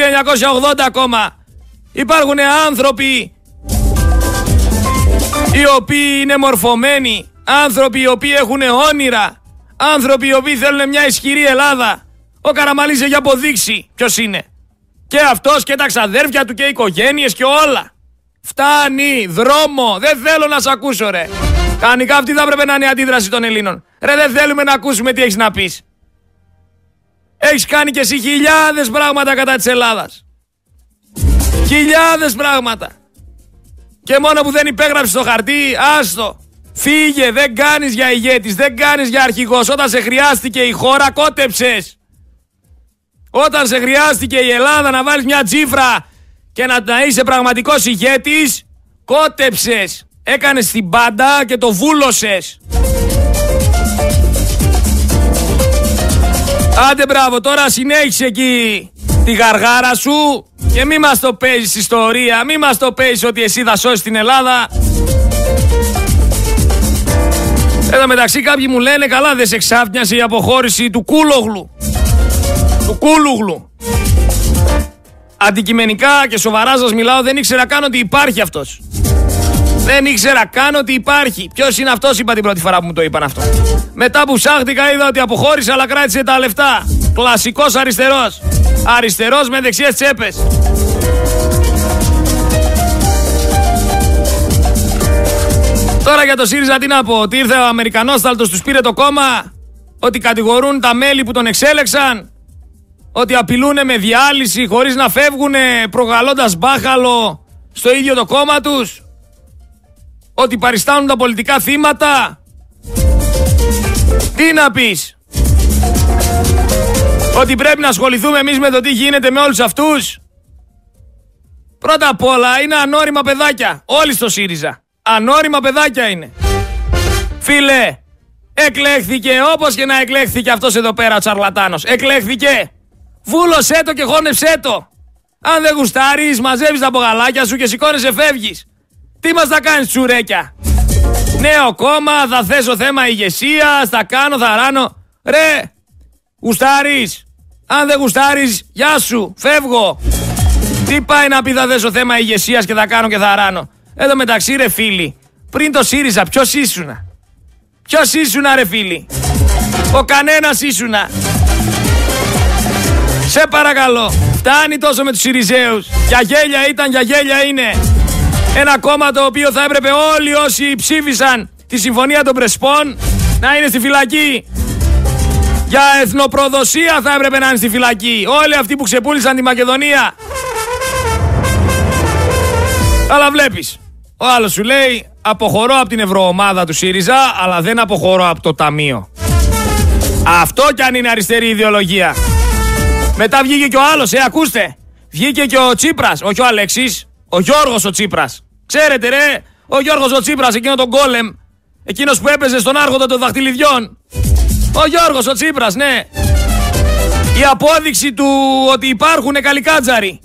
1980 ακόμα. Υπάρχουν άνθρωποι οι οποίοι είναι μορφωμένοι, άνθρωποι οι οποίοι έχουν όνειρα, άνθρωποι οι οποίοι θέλουν μια ισχυρή Ελλάδα. Ο Καραμαλής έχει αποδείξει ποιος είναι. Και αυτός και τα ξαδέρφια του και οι οικογένειες και όλα. Φτάνει, δρόμο, δεν θέλω να σε ακούσω ρε. Κανονικά αυτή θα έπρεπε να είναι η αντίδραση των Ελλήνων. Ρε δεν θέλουμε να ακούσουμε τι έχεις να πεις. Έχεις κάνει και εσύ χιλιάδες πράγματα κατά της Ελλάδας. Χιλιάδες πράγματα. Και μόνο που δεν υπέγραψες το χαρτί, άστο. Φύγε, δεν κάνεις για ηγέτης, δεν κάνεις για αρχηγός. Όταν σε χρειάστηκε η χώρα, κότεψες. Όταν σε χρειάστηκε η Ελλάδα να βάλεις μια τσίφρα και να, να είσαι πραγματικός ηγέτης, κότεψες. Έκανες την πάντα και το βούλωσες. Άντε μπράβο, τώρα συνέχισε εκεί τη γαργάρα σου και μη μας το παίζεις ιστορία, μη μας το παίζεις ότι εσύ θα σώσεις την Ελλάδα. Εδώ μεταξύ κάποιοι μου λένε καλά δεν σε ξάφνιασε η αποχώρηση του Κούλογλου. Του Κούλουγλου. Αντικειμενικά και σοβαρά σας μιλάω δεν ήξερα καν ότι υπάρχει αυτός. Δεν ήξερα καν ότι υπάρχει. Ποιος είναι αυτός, είπα την πρώτη φορά που μου το είπαν αυτό. Μετά που ψάχτηκα, είδα ότι αποχώρησε, αλλά κράτησε τα λεφτά. Κλασικός αριστερός. Αριστερός με δεξιές τσέπες. Τώρα για το ΣΥΡΙΖΑ τι να πω, ότι ήρθε ο Αμερικανόσταλτος, τους πήρε το κόμμα, ότι κατηγορούν τα μέλη που τον εξέλεξαν, ότι απειλούν με διάλυση χωρίς να φεύγουν προγαλώντας μπάχαλο στο ίδιο το κόμμα τους; Ότι παριστάνουν τα πολιτικά θύματα; Τι να πεις; Ότι πρέπει να ασχοληθούμε εμείς με το τι γίνεται με όλους αυτούς; Πρώτα απ' όλα είναι ανώριμα παιδάκια. Όλοι στο ΣΥΡΙΖΑ. Ανώριμα παιδάκια είναι. Φίλε, εκλέχθηκε όπως και να εκλέχθηκε αυτός εδώ πέρα ο τσαρλατάνος. Εκλέχθηκε. Βούλωσέ το και χώνεψέ το. Αν δεν γουστάρεις, μαζεύεις τα μπογαλάκια σου και σηκώνεσαι φεύγεις. Τι μας θα κάνεις τσουρέκια; Νέο κόμμα, θα θέσω θέμα ηγεσία, θα κάνω, θα ράνω. Ρε, γουστάρεις. Αν δεν γουστάρεις, γεια σου, φεύγω. Τι πάει να πει θα θέσω θέμα ηγεσίας και θα κάνω και θα ράνω. Εδώ μεταξύ ρε φίλοι, πριν το ΣΥΡΙΖΑ ποιος ήσουνα; Ποιος ήσουνα ρε φίλοι; Ο κανένας ήσουνα. Σε παρακαλώ, φτάνει τόσο με τους ΣΥΡΙΖΑΙΟΥΣ. Για γέλια ήταν, για γέλια είναι. Ένα κόμμα το οποίο θα έπρεπε όλοι όσοι ψήφισαν τη Συμφωνία των Πρεσπών να είναι στη φυλακή. Για εθνοπροδοσία θα έπρεπε να είναι στη φυλακή. Όλοι αυτοί που ξεπούλησαν τη Μακεδονία. Αλλά βλέπεις, ο άλλος σου λέει αποχωρώ από την ευρωομάδα του ΣΥΡΙΖΑ αλλά δεν αποχωρώ από το ταμείο. Αυτό κι αν είναι αριστερή ιδεολογία. Μετά βγήκε και ο άλλος, ε ακούστε. Βγήκε και ο Τσίπρας, όχι ο Αλέξης, ο Γιώργος ο Τσίπρας. Ξέρετε ρε, ο Γιώργος ο Τσίπρας, εκείνο τον κόλεμ, εκείνος που έπαιζε στον άρχοντα των δαχτυλιδιών. Ο Γιώργος ο Τσίπρας, ναι. Η απόδειξη του ότι υπάρχουν καλικάτζαροι.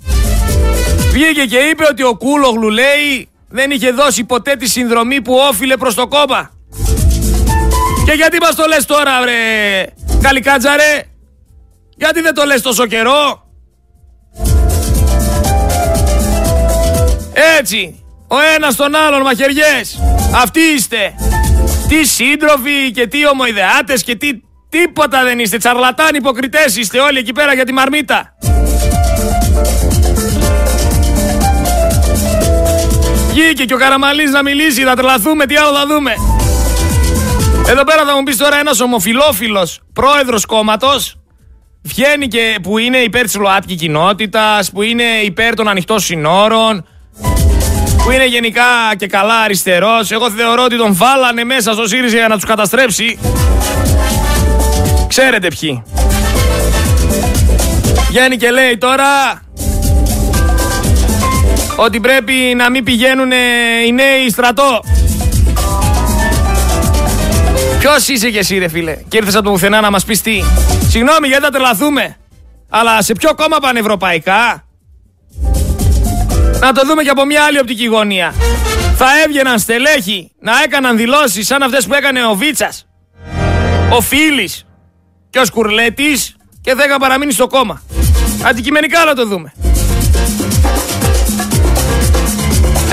Βγήκε και είπε ότι ο Κούλογλου λέει δεν είχε δώσει ποτέ τη συνδρομή που όφιλε προς το κόμμα. Και γιατί μας το λες τώρα βρε καλικάτζαρε. Γιατί δεν το λες τόσο καιρό; Έτσι. Ο ένας τον άλλον μαχαιριές. Αυτοί είστε. Τι σύντροφοι και τι ομοειδεάτες και τι τίποτα δεν είστε. Τσαρλατάνοι υποκριτές είστε όλοι εκεί πέρα για τη μαρμίτα. Βγήκε και ο Καραμαλής να μιλήσει, θα τρελαθούμε, τι άλλο θα δούμε. Εδώ πέρα θα μου πεις τώρα ένας ομοφιλόφιλος πρόεδρος κόμματος βγαίνει και που είναι υπέρ της ΛΟΑΤΚΙ κοινότητας, που είναι υπέρ των ανοιχτών συνόρων, που είναι γενικά και καλά αριστερός. Εγώ θεωρώ ότι τον βάλανε μέσα στο ΣΥΡΙΖΑ για να τους καταστρέψει. Ξέρετε ποιοι. Βγαίνει και λέει τώρα ότι πρέπει να μην πηγαίνουν οι νέοι στρατό. Ποιος είσαι και εσύ, ρε φίλε, και ήρθες από το πουθενά να μας πεις τι. Συγγνώμη, γιατί θα τρελαθούμε. Αλλά σε ποιο κόμμα πανευρωπαϊκά; Να το δούμε και από μια άλλη οπτική γωνία. Θα έβγαιναν στελέχοι να έκαναν δηλώσεις σαν αυτές που έκανε ο Βίτσας, ο Φίλης και ο Σκουρλέτης και δεν είχαν παραμείνει στο κόμμα. Αντικειμενικά να το δούμε.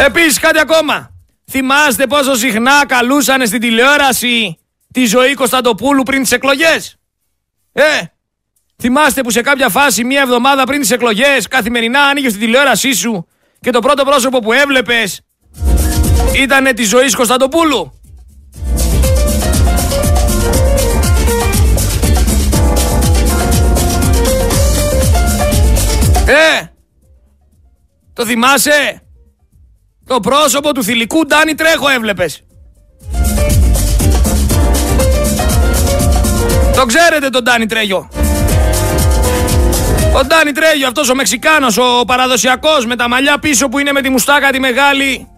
Επίσης κάτι ακόμα. Θυμάστε πόσο συχνά καλούσανε στην τηλεόραση τη ζωή Κωνσταντοπούλου πριν τις εκλογές. Ε, θυμάστε που σε κάποια φάση μία εβδομάδα πριν τις εκλογές καθημερινά άνοιγε στην τηλεόρασή σου και το πρώτο πρόσωπο που έβλεπες ήτανε της ζωής Κωνσταντοπούλου. Ε, το θυμάσαι; Το πρόσωπο του θηλυκού Ντάνι Τρέχο έβλεπες. Το ξέρετε τον Ντάνι Τρέγιο. Ο Ντάνι Τρέγιο, αυτός ο Μεξικάνος, ο παραδοσιακός με τα μαλλιά πίσω που είναι με τη μουστάκα τη μεγάλη.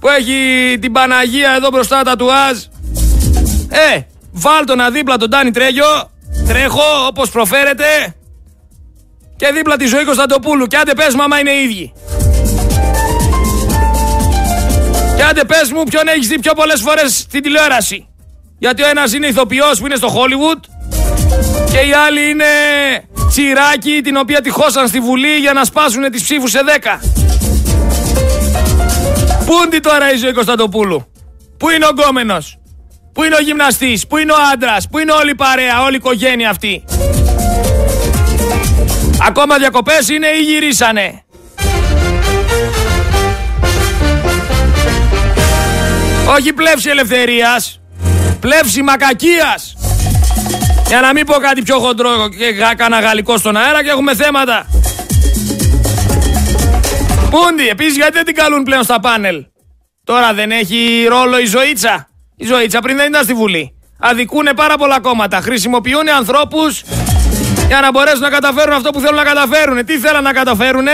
Που έχει την Παναγία εδώ μπροστά τα τουάζ. Ε, βάλ να δίπλα τον Ντάνι Τρέγιο. Τρέχω όπως προφέρετε. Και δίπλα τη ζωή Κωνσταντοπούλου. Και άντε πες μάμα είναι ίδιοι. Και άντε πες μου ποιον έχεις δει πιο πολλές φορές στην τηλεόραση. Γιατί ο ένας είναι ηθοποιός που είναι στο Hollywood και η άλλη είναι τσιράκι την οποία τη χώσαν στη Βουλή για να σπάσουν τις ψήφους σε 10. Πού είναι τώρα η ζωή Κωνσταντοπούλου; Πού είναι ο γκόμενος; Πού είναι ο γυμναστής; Πού είναι ο άντρας; Πού είναι όλη η παρέα, όλη η οικογένεια αυτή; Ακόμα διακοπές είναι ή γυρίσανε; Όχι πλεύση ελευθερίας, πλεύση μακακίας. Για να μην πω κάτι πιο χοντρό και κάνα γαλλικό στον αέρα και έχουμε θέματα. Πούντι, επίσης γιατί δεν την καλούν πλέον στα πάνελ; Τώρα δεν έχει ρόλο η Ζωήτσα. Η Ζωήτσα πριν δεν ήταν στη Βουλή. Αδικούνε πάρα πολλά κόμματα. Χρησιμοποιούν ανθρώπους για να μπορέσουν να καταφέρουν αυτό που θέλουν να καταφέρουν. Τι θέλουν να καταφέρουν,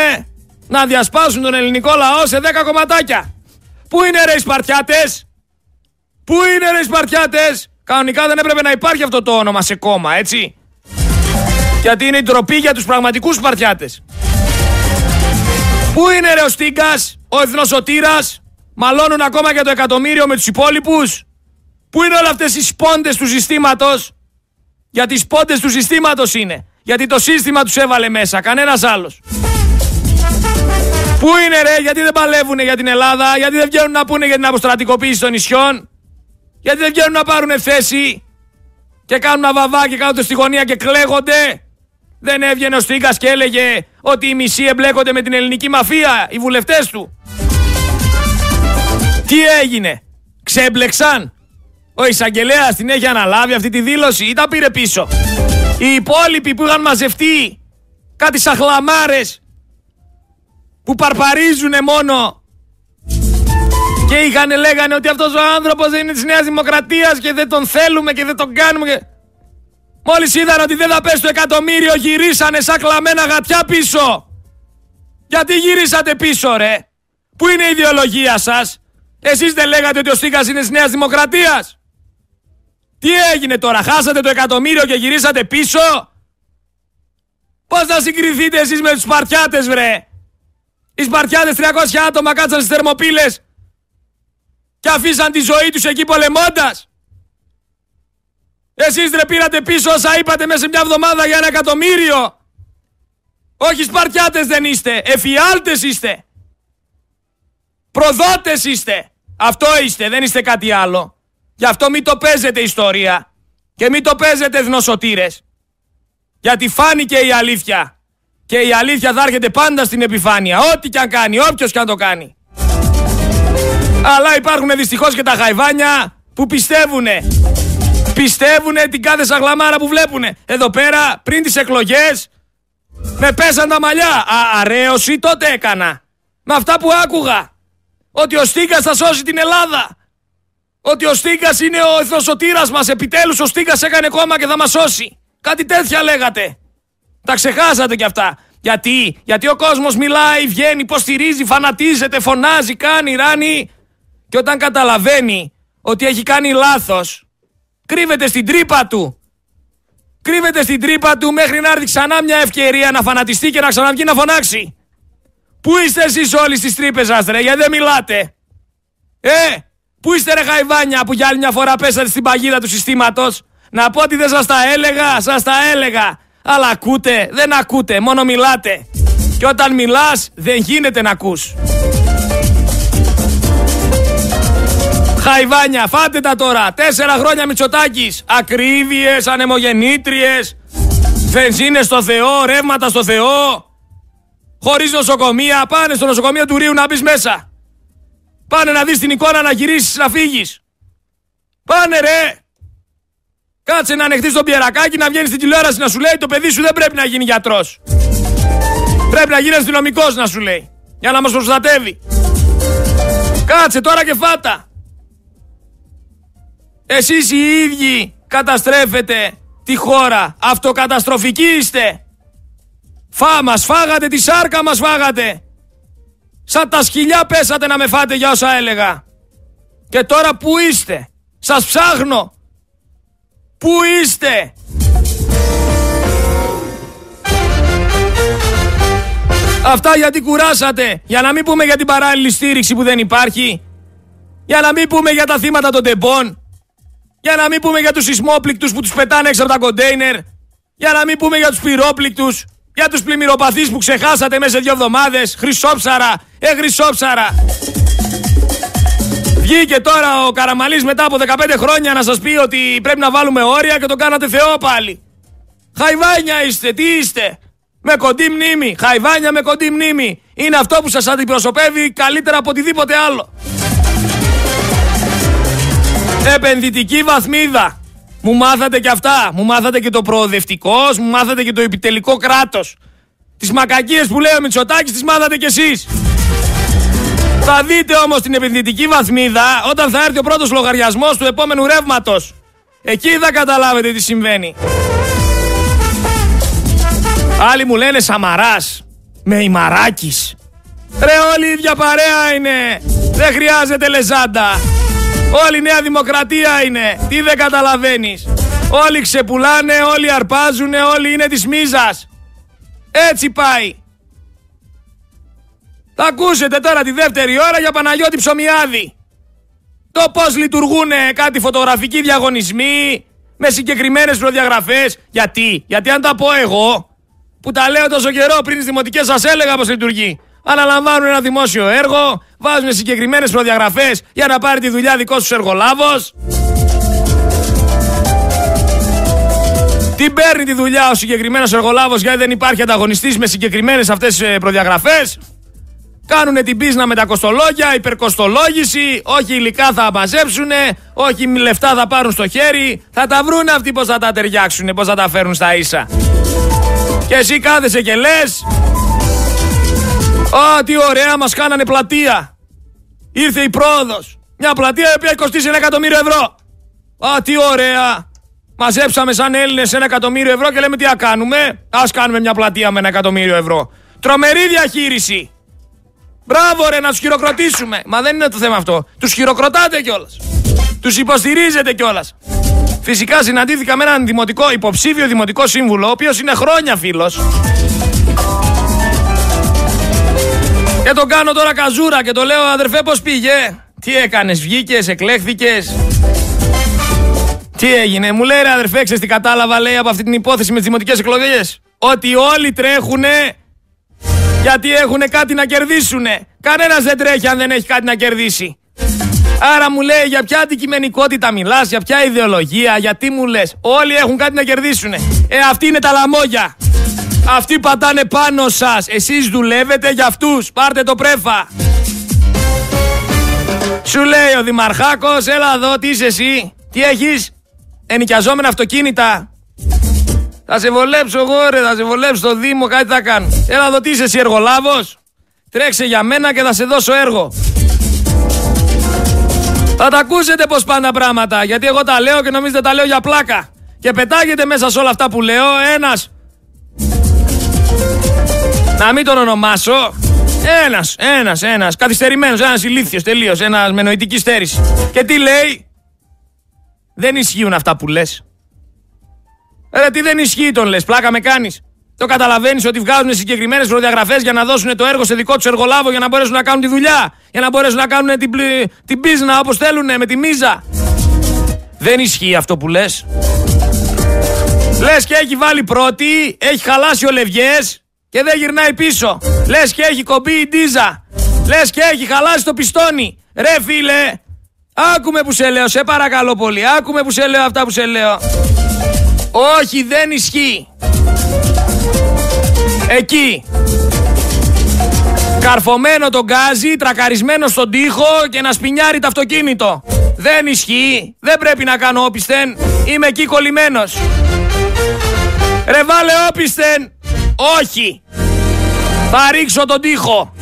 να διασπάσουν τον ελληνικό λαό σε 10 κομματάκια. Πού είναι ρε οι Σπαρτιάτες, Πού είναι ρε οι Σπαρτιάτες, Κανονικά δεν έπρεπε να υπάρχει αυτό το όνομα σε κόμμα, έτσι. Γιατί είναι η ντροπή για τους πραγματικούς Σπαρτιάτες. Πού είναι ρε ο Στίγκας, ο Εθνοσωτήρας, μαλώνουν ακόμα για το εκατομμύριο με τους υπόλοιπους; Πού είναι όλα αυτές οι σπόντες του συστήματος; Γιατί οι σπόντες του συστήματος είναι. Γιατί το σύστημα τους έβαλε μέσα, κανένας άλλος. Πού είναι ρε, γιατί δεν παλεύουνε για την Ελλάδα, γιατί δεν βγαίνουν να πούνε για την αποστρατικοποίηση των νησιών, γιατί δεν βγαίνουν να πάρουν θέση και κάνουν ένα βαβά και κάθονται στη γωνία και κλαίγονται. Δεν έβγαινε ο Στίγκας και έλεγε ότι οι μισοί εμπλέκονται με την ελληνική μαφία, οι βουλευτές του. Τι έγινε, ξέμπλεξαν. Ο εισαγγελέας την έχει αναλάβει αυτή τη δήλωση ή τα πήρε πίσω. Οι υπόλοιποι που είχαν μαζευτεί κάτι σαχλαμάρες που παρπαρίζουν μόνο και είχαν λέγανε ότι αυτός ο άνθρωπος δεν είναι της Νέας Δημοκρατίας και δεν τον θέλουμε και δεν τον κάνουμε και... Μόλις είδαν ότι δεν θα πέσει το εκατομμύριο γυρίσανε σαν κλαμμένα γατιά πίσω. Γιατί γυρίσατε πίσω ρε; Πού είναι η ιδεολογία σας; Εσείς δεν λέγατε ότι ο Στίκας είναι της Νέας Δημοκρατίας. Τι έγινε τώρα, χάσατε το εκατομμύριο και γυρίσατε πίσω; Πώς θα συγκριθείτε εσείς με τους Σπαρτιάτες βρε; Οι Σπαρτιάτες 300 άτομα κάτσαν στις θερμοπύλες και αφήσαν τη ζωή τους εκεί πολεμώντας. Εσείς ρε πήρατε πίσω όσα είπατε μέσα σε μια εβδομάδα για ένα εκατομμύριο. Όχι Σπαρτιάτες δεν είστε, εφιάλτες είστε. Προδότες είστε. Αυτό είστε, δεν είστε κάτι άλλο. Γι' αυτό μην το παίζετε ιστορία. Και μην το παίζετε εθνοσωτήρες. Γιατί φάνηκε η αλήθεια. Και η αλήθεια θα έρχεται πάντα στην επιφάνεια. Ό,τι και αν κάνει, όποιος και αν το κάνει. Αλλά υπάρχουν δυστυχώς και τα χαϊβάνια που πιστεύουνε. Πιστεύουνε την κάθε σαγλαμάρα που βλέπουνε. Εδώ πέρα πριν τις εκλογές με πέσαν τα μαλλιά. Α, αρέωση τότε έκανα. Με αυτά που άκουγα. Ότι ο Στίγκας θα σώσει την Ελλάδα. Ότι ο Στίγκας είναι ο εθνοσωτήρας μας. Επιτέλους ο Στίγκας έκανε κόμμα και θα μας σώσει. Κάτι τέτοια λέγατε. Τα ξεχάσατε κι αυτά. Γιατί, γιατί ο κόσμος μιλάει, βγαίνει, υποστηρίζει, φανατίζεται, φωνάζει, κάνει, ράνει. Και όταν καταλαβαίνει ότι έχει κάνει λάθος, κρύβεται στην τρύπα του. Κρύβεται στην τρύπα του μέχρι να έρθει ξανά μια ευκαιρία να φανατιστεί και να ξαναβγεί να φωνάξει. Πού είστε εσείς όλοι στις τρύπες σας ρε, γιατί δεν μιλάτε; Ε, πού είστε ρε χαϊβάνια που για άλλη μια φορά πέσατε στην παγίδα του συστήματος; Να πω ότι δεν σας τα έλεγα, σας τα έλεγα. Αλλά ακούτε, δεν ακούτε, μόνο μιλάτε. Και όταν μιλάς δεν γίνεται να ακούς. Χαϊβάνια, φάτε τα τώρα. Τέσσερα χρόνια Μητσοτάκης. Ακρίβειες, ανεμογεννήτριες, βενζίνες στο Θεό, ρεύματα στο Θεό. Χωρίς νοσοκομεία. Πάνε στο νοσοκομείο του Ρίου να μπεις μέσα. Πάνε να δεις την εικόνα να γυρίσεις να φύγεις. Πάνε ρε. Κάτσε να ανεχτείς τον πιερακάκι να βγαίνεις στην τηλεόραση να σου λέει το παιδί σου δεν πρέπει να γίνει γιατρός. Πρέπει να γίνει αστυνομικός να σου λέει. Για να μας προστατεύει. Κάτσε τώρα και φάτα. Εσείς οι ίδιοι καταστρέφετε τη χώρα. Αυτοκαταστροφικοί είστε. Φά μας φάγατε, τη σάρκα μας φάγατε. Σαν τα σκυλιά πέσατε να με φάτε για όσα έλεγα. Και τώρα που είστε; Σας ψάχνω. Πού είστε; Αυτά γιατί κουράσατε. Για να μην πούμε για την παράλληλη στήριξη που δεν υπάρχει. Για να μην πούμε για τα θύματα των τεμπών. Για να μην πούμε για τους σεισμόπληκτους που τους πετάνε έξω από τα κοντέινερ. Για να μην πούμε για τους πυρόπληκτους. Για τους πλημμυροπαθείς που ξεχάσατε μέσα σε δύο εβδομάδες. Χρυσόψαρα. Ε, χρυσόψαρα. Βγήκε τώρα ο Καραμαλής μετά από 15 χρόνια να σας πει ότι πρέπει να βάλουμε όρια και το κάνατε Θεό πάλι. Χαϊβάνια είστε, τι είστε. Με κοντή μνήμη. Χαϊβάνια με κοντή μνήμη. Είναι αυτό που σας αντιπροσωπεύει καλύτερα από οτιδήποτε άλλο. Επενδυτική βαθμίδα. Μου μάθατε και αυτά. Μου μάθατε και το προοδευτικός, μου μάθατε και το επιτελικό κράτος. Τις μακακίες που λέει ο Μητσοτάκης τις μάθατε κι εσείς. Θα δείτε όμως την επενδυτική βαθμίδα όταν θα έρθει ο πρώτος λογαριασμός του επόμενου ρεύματος. Εκεί θα καταλάβετε τι συμβαίνει. Άλλοι μου λένε Σαμαράς με ημαράκης. Ρε όλοι η ίδια παρέα είναι. Δεν χρειάζεται λεζάντα. Όλη η Νέα Δημοκρατία είναι. Τι δεν καταλαβαίνεις. Όλοι ξεπουλάνε, όλοι αρπάζουνε, όλοι είναι της μίζας. Έτσι πάει. Θα ακούσετε τώρα τη δεύτερη ώρα για Παναγιώτη Ψωμιάδη. Το πώς λειτουργούν κάτι φωτογραφικοί διαγωνισμοί με συγκεκριμένες προδιαγραφές. Γιατί, γιατί αν τα πω εγώ, που τα λέω τόσο καιρό πριν τις δημοτικές σας έλεγα πώς λειτουργεί. Αναλαμβάνουν ένα δημόσιο έργο, βάζουν συγκεκριμένες προδιαγραφές για να πάρει τη δουλειά δικός σου εργολάβος. Τι παίρνει τη δουλειά ο συγκεκριμένος εργολάβος γιατί δεν υπάρχει ανταγωνιστής με συγκεκριμένες αυτές προδιαγραφές. Κάνουν την πίσνα με τα κοστολόγια, υπερκοστολόγηση, όχι υλικά θα μαζέψουν, όχι λεφτά θα πάρουν στο χέρι. Θα τα βρουν αυτοί πώς θα τα ταιριάξουν, πώς θα τα φέρουν στα ίσα. Και εσύ κάθεσαι και λες. Α, τι ωραία, μας κάνανε πλατεία. Ήρθε η πρόοδος. Μια πλατεία η οποία κοστίζει ένα εκατομμύριο ευρώ. Α, τι ωραία. Μαζέψαμε σαν Έλληνες ένα εκατομμύριο ευρώ και λέμε τι θα κάνουμε; Α κάνουμε μια πλατεία με ένα εκατομμύριο ευρώ. Τρομερή διαχείριση. Μπράβο ρε να τους χειροκροτήσουμε. Μα δεν είναι το θέμα αυτό. Τους χειροκροτάτε κιόλας. Τους υποστηρίζετε κιόλας. Φυσικά συναντήθηκα με έναν δημοτικό, υποψήφιο δημοτικό σύμβουλο, ο οποίος είναι χρόνια φίλος. Και τον κάνω τώρα καζούρα και το λέω αδερφέ πώς πήγε; Τι έκανες, βγήκες, εκλέχθηκες; Τι έγινε, μου λέει ρε αδερφέ, ξέρεις τι κατάλαβα λέει από αυτή την υπόθεση με τις δημοτικές εκλογές. Ότι όλοι τρέχουνε γιατί έχουν κάτι να κερδίσουν. Κανένας δεν τρέχει αν δεν έχει κάτι να κερδίσει. Άρα μου λέει για ποια αντικειμενικότητα μιλάς, για ποια ιδεολογία, γιατί μου λες. Όλοι έχουν κάτι να κερδίσουν. Ε, αυτοί είναι τα λαμόγια. Αυτοί πατάνε πάνω σας. Εσείς δουλεύετε για αυτούς. Πάρτε το πρέφα. Σου λέει ο Δημαρχάκος, έλα εδώ, τι είσαι εσύ; Τι έχεις, ενοικιαζόμενα αυτοκίνητα. Θα σε βολέψω εγώ ρε, θα σε βολέψω στο Δήμο, κάτι θα κάνω. Έλα εδώ τι είσαι εσύ εργολάβος; Τρέξε για μένα και θα σε δώσω έργο. Θα τα ακούσετε πως πάνε τα πράγματα, γιατί εγώ τα λέω και νομίζετε τα λέω για πλάκα. Και πετάγεται μέσα σε όλα αυτά που λέω ένας... Να μην τον ονομάσω. Ένας, ένας, ένας, καθυστερημένος, ένας ηλίθιος τελείως, ένας με νοητική στέρηση. Και τι λέει, δεν ισχύουν αυτά που λες. Ρε τι δεν ισχύει τον λες, πλάκα με κάνεις. Το καταλαβαίνεις ότι βγάζουν συγκεκριμένες προδιαγραφές για να δώσουν το έργο σε δικό τους εργολάβο για να μπορέσουν να κάνουν τη δουλειά. Για να μπορέσουν να κάνουν την, την πίσνα όπως θέλουν με τη μίζα. Δεν ισχύει αυτό που λες. Λες και έχει βάλει πρώτη, έχει χαλάσει ο Λευγές και δεν γυρνάει πίσω. Λες και έχει κομπεί η ντίζα. Λες και έχει χαλάσει το πιστόνι. Ρε φίλε, Άκουμε που σε λέω, σε παρακαλώ πολύ. Άκουμε που σε λέω αυτά που σε λέω. Όχι, δεν ισχύει. Εκεί. Καρφωμένο τον γκάζι, τρακαρισμένο στον τοίχο και να σπινιάρει το αυτοκίνητο. Δεν ισχύει. Δεν πρέπει να κάνω όπισθεν. Είμαι εκεί κολλημένος. Ρε βάλε όπισθεν. Όχι. Θα ρίξω τον τοίχο.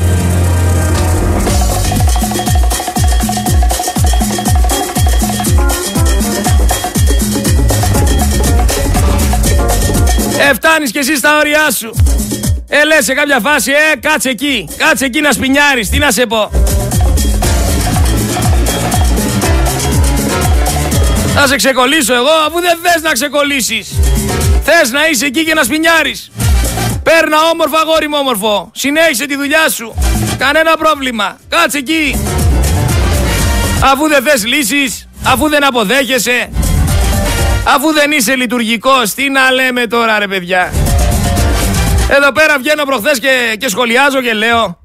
Εφτάνεις κι εσύ στα όρια σου. Ε, λες σε κάποια φάση, ε, κάτσε εκεί. Κάτσε εκεί να σπινιάρεις. Τι να σε πω. Θα σε ξεκολλήσω εγώ, αφού δεν θες να ξεκολλήσεις. Θες να είσαι εκεί και να σπινιάρεις. Παίρνα όμορφα, αγόρι μου όμορφο. Συνέχισε τη δουλειά σου. Κανένα πρόβλημα. Κάτσε εκεί. Αφού δεν θες λύσεις, αφού δεν αποδέχεσαι, αφού δεν είσαι λειτουργικός, τι να λέμε τώρα ρε παιδιά. Εδώ πέρα βγαίνω προχθές και, και σχολιάζω και λέω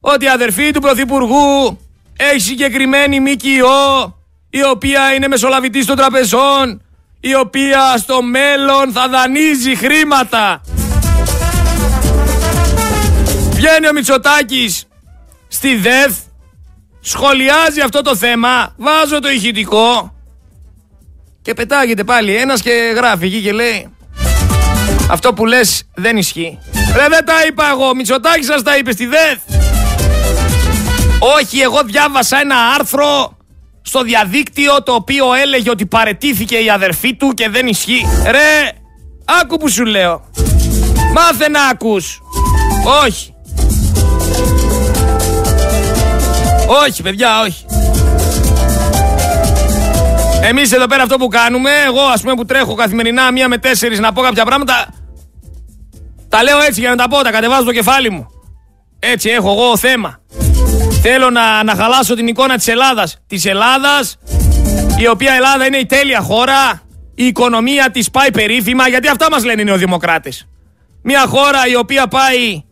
ότι η αδερφή του Πρωθυπουργού έχει συγκεκριμένη ΜΚΟ η οποία είναι μεσολαβητής των τραπεζών η οποία στο μέλλον θα δανείζει χρήματα. Βγαίνει ο Μητσοτάκης στη ΔΕΘ, σχολιάζει αυτό το θέμα, βάζω το ηχητικό και πετάγεται πάλι ένας και γράφει εκεί και λέει αυτό που λες δεν ισχύει. Ρε δεν τα είπα εγώ, Μητσοτάκης σας τα είπε στη ΔΕΘ. Όχι, εγώ διάβασα ένα άρθρο στο διαδίκτυο το οποίο έλεγε ότι παρετήθηκε η αδερφή του και δεν ισχύει. Ρε, άκου που σου λέω. Μάθε να ακούς. Όχι. Όχι, παιδιά, όχι. Εμείς εδώ πέρα αυτό που κάνουμε, εγώ ας πούμε που τρέχω καθημερινά μία με τέσσερις να πω κάποια πράγματα, τα λέω έτσι για να τα πω, τα κατεβάζω το κεφάλι μου. Έτσι έχω εγώ θέμα. Θέλω να, να χαλάσω την εικόνα της Ελλάδας. Της Ελλάδας, η οποία Ελλάδα είναι η τέλεια χώρα, η οικονομία της πάει περίφημα, γιατί αυτά μας λένε οι νεοδημοκράτες. Μια χώρα η οποία πάει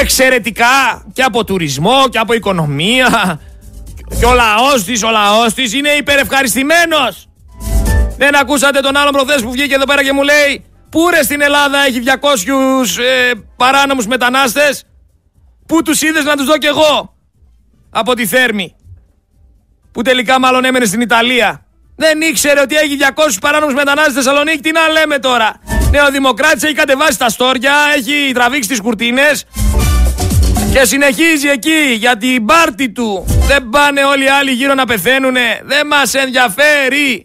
εξαιρετικά και από τουρισμό και από οικονομία. Και ο λαός της, ο λαός της είναι υπερευχαριστημένος. Δεν ακούσατε τον άλλο προχθές που βγήκε εδώ πέρα και μου λέει Πού ρε στην Ελλάδα έχει 200 ε, παράνομους μετανάστες; Πού τους είδες να τους δω κι εγώ; Από τη Θέρμη. Που τελικά μάλλον έμενε στην Ιταλία. Δεν ήξερε ότι έχει 200 παράνομους μετανάστες στη Θεσσαλονίκη. Τι να λέμε τώρα. Νεοδημοκράτης έχει κατεβάσει τα στόρια Έχει τραβήξει τις κουρτίνες και συνεχίζει εκεί για την πάρτη του. Δεν πάνε όλοι οι άλλοι γύρω να πεθαίνουνε. Δεν μας ενδιαφέρει.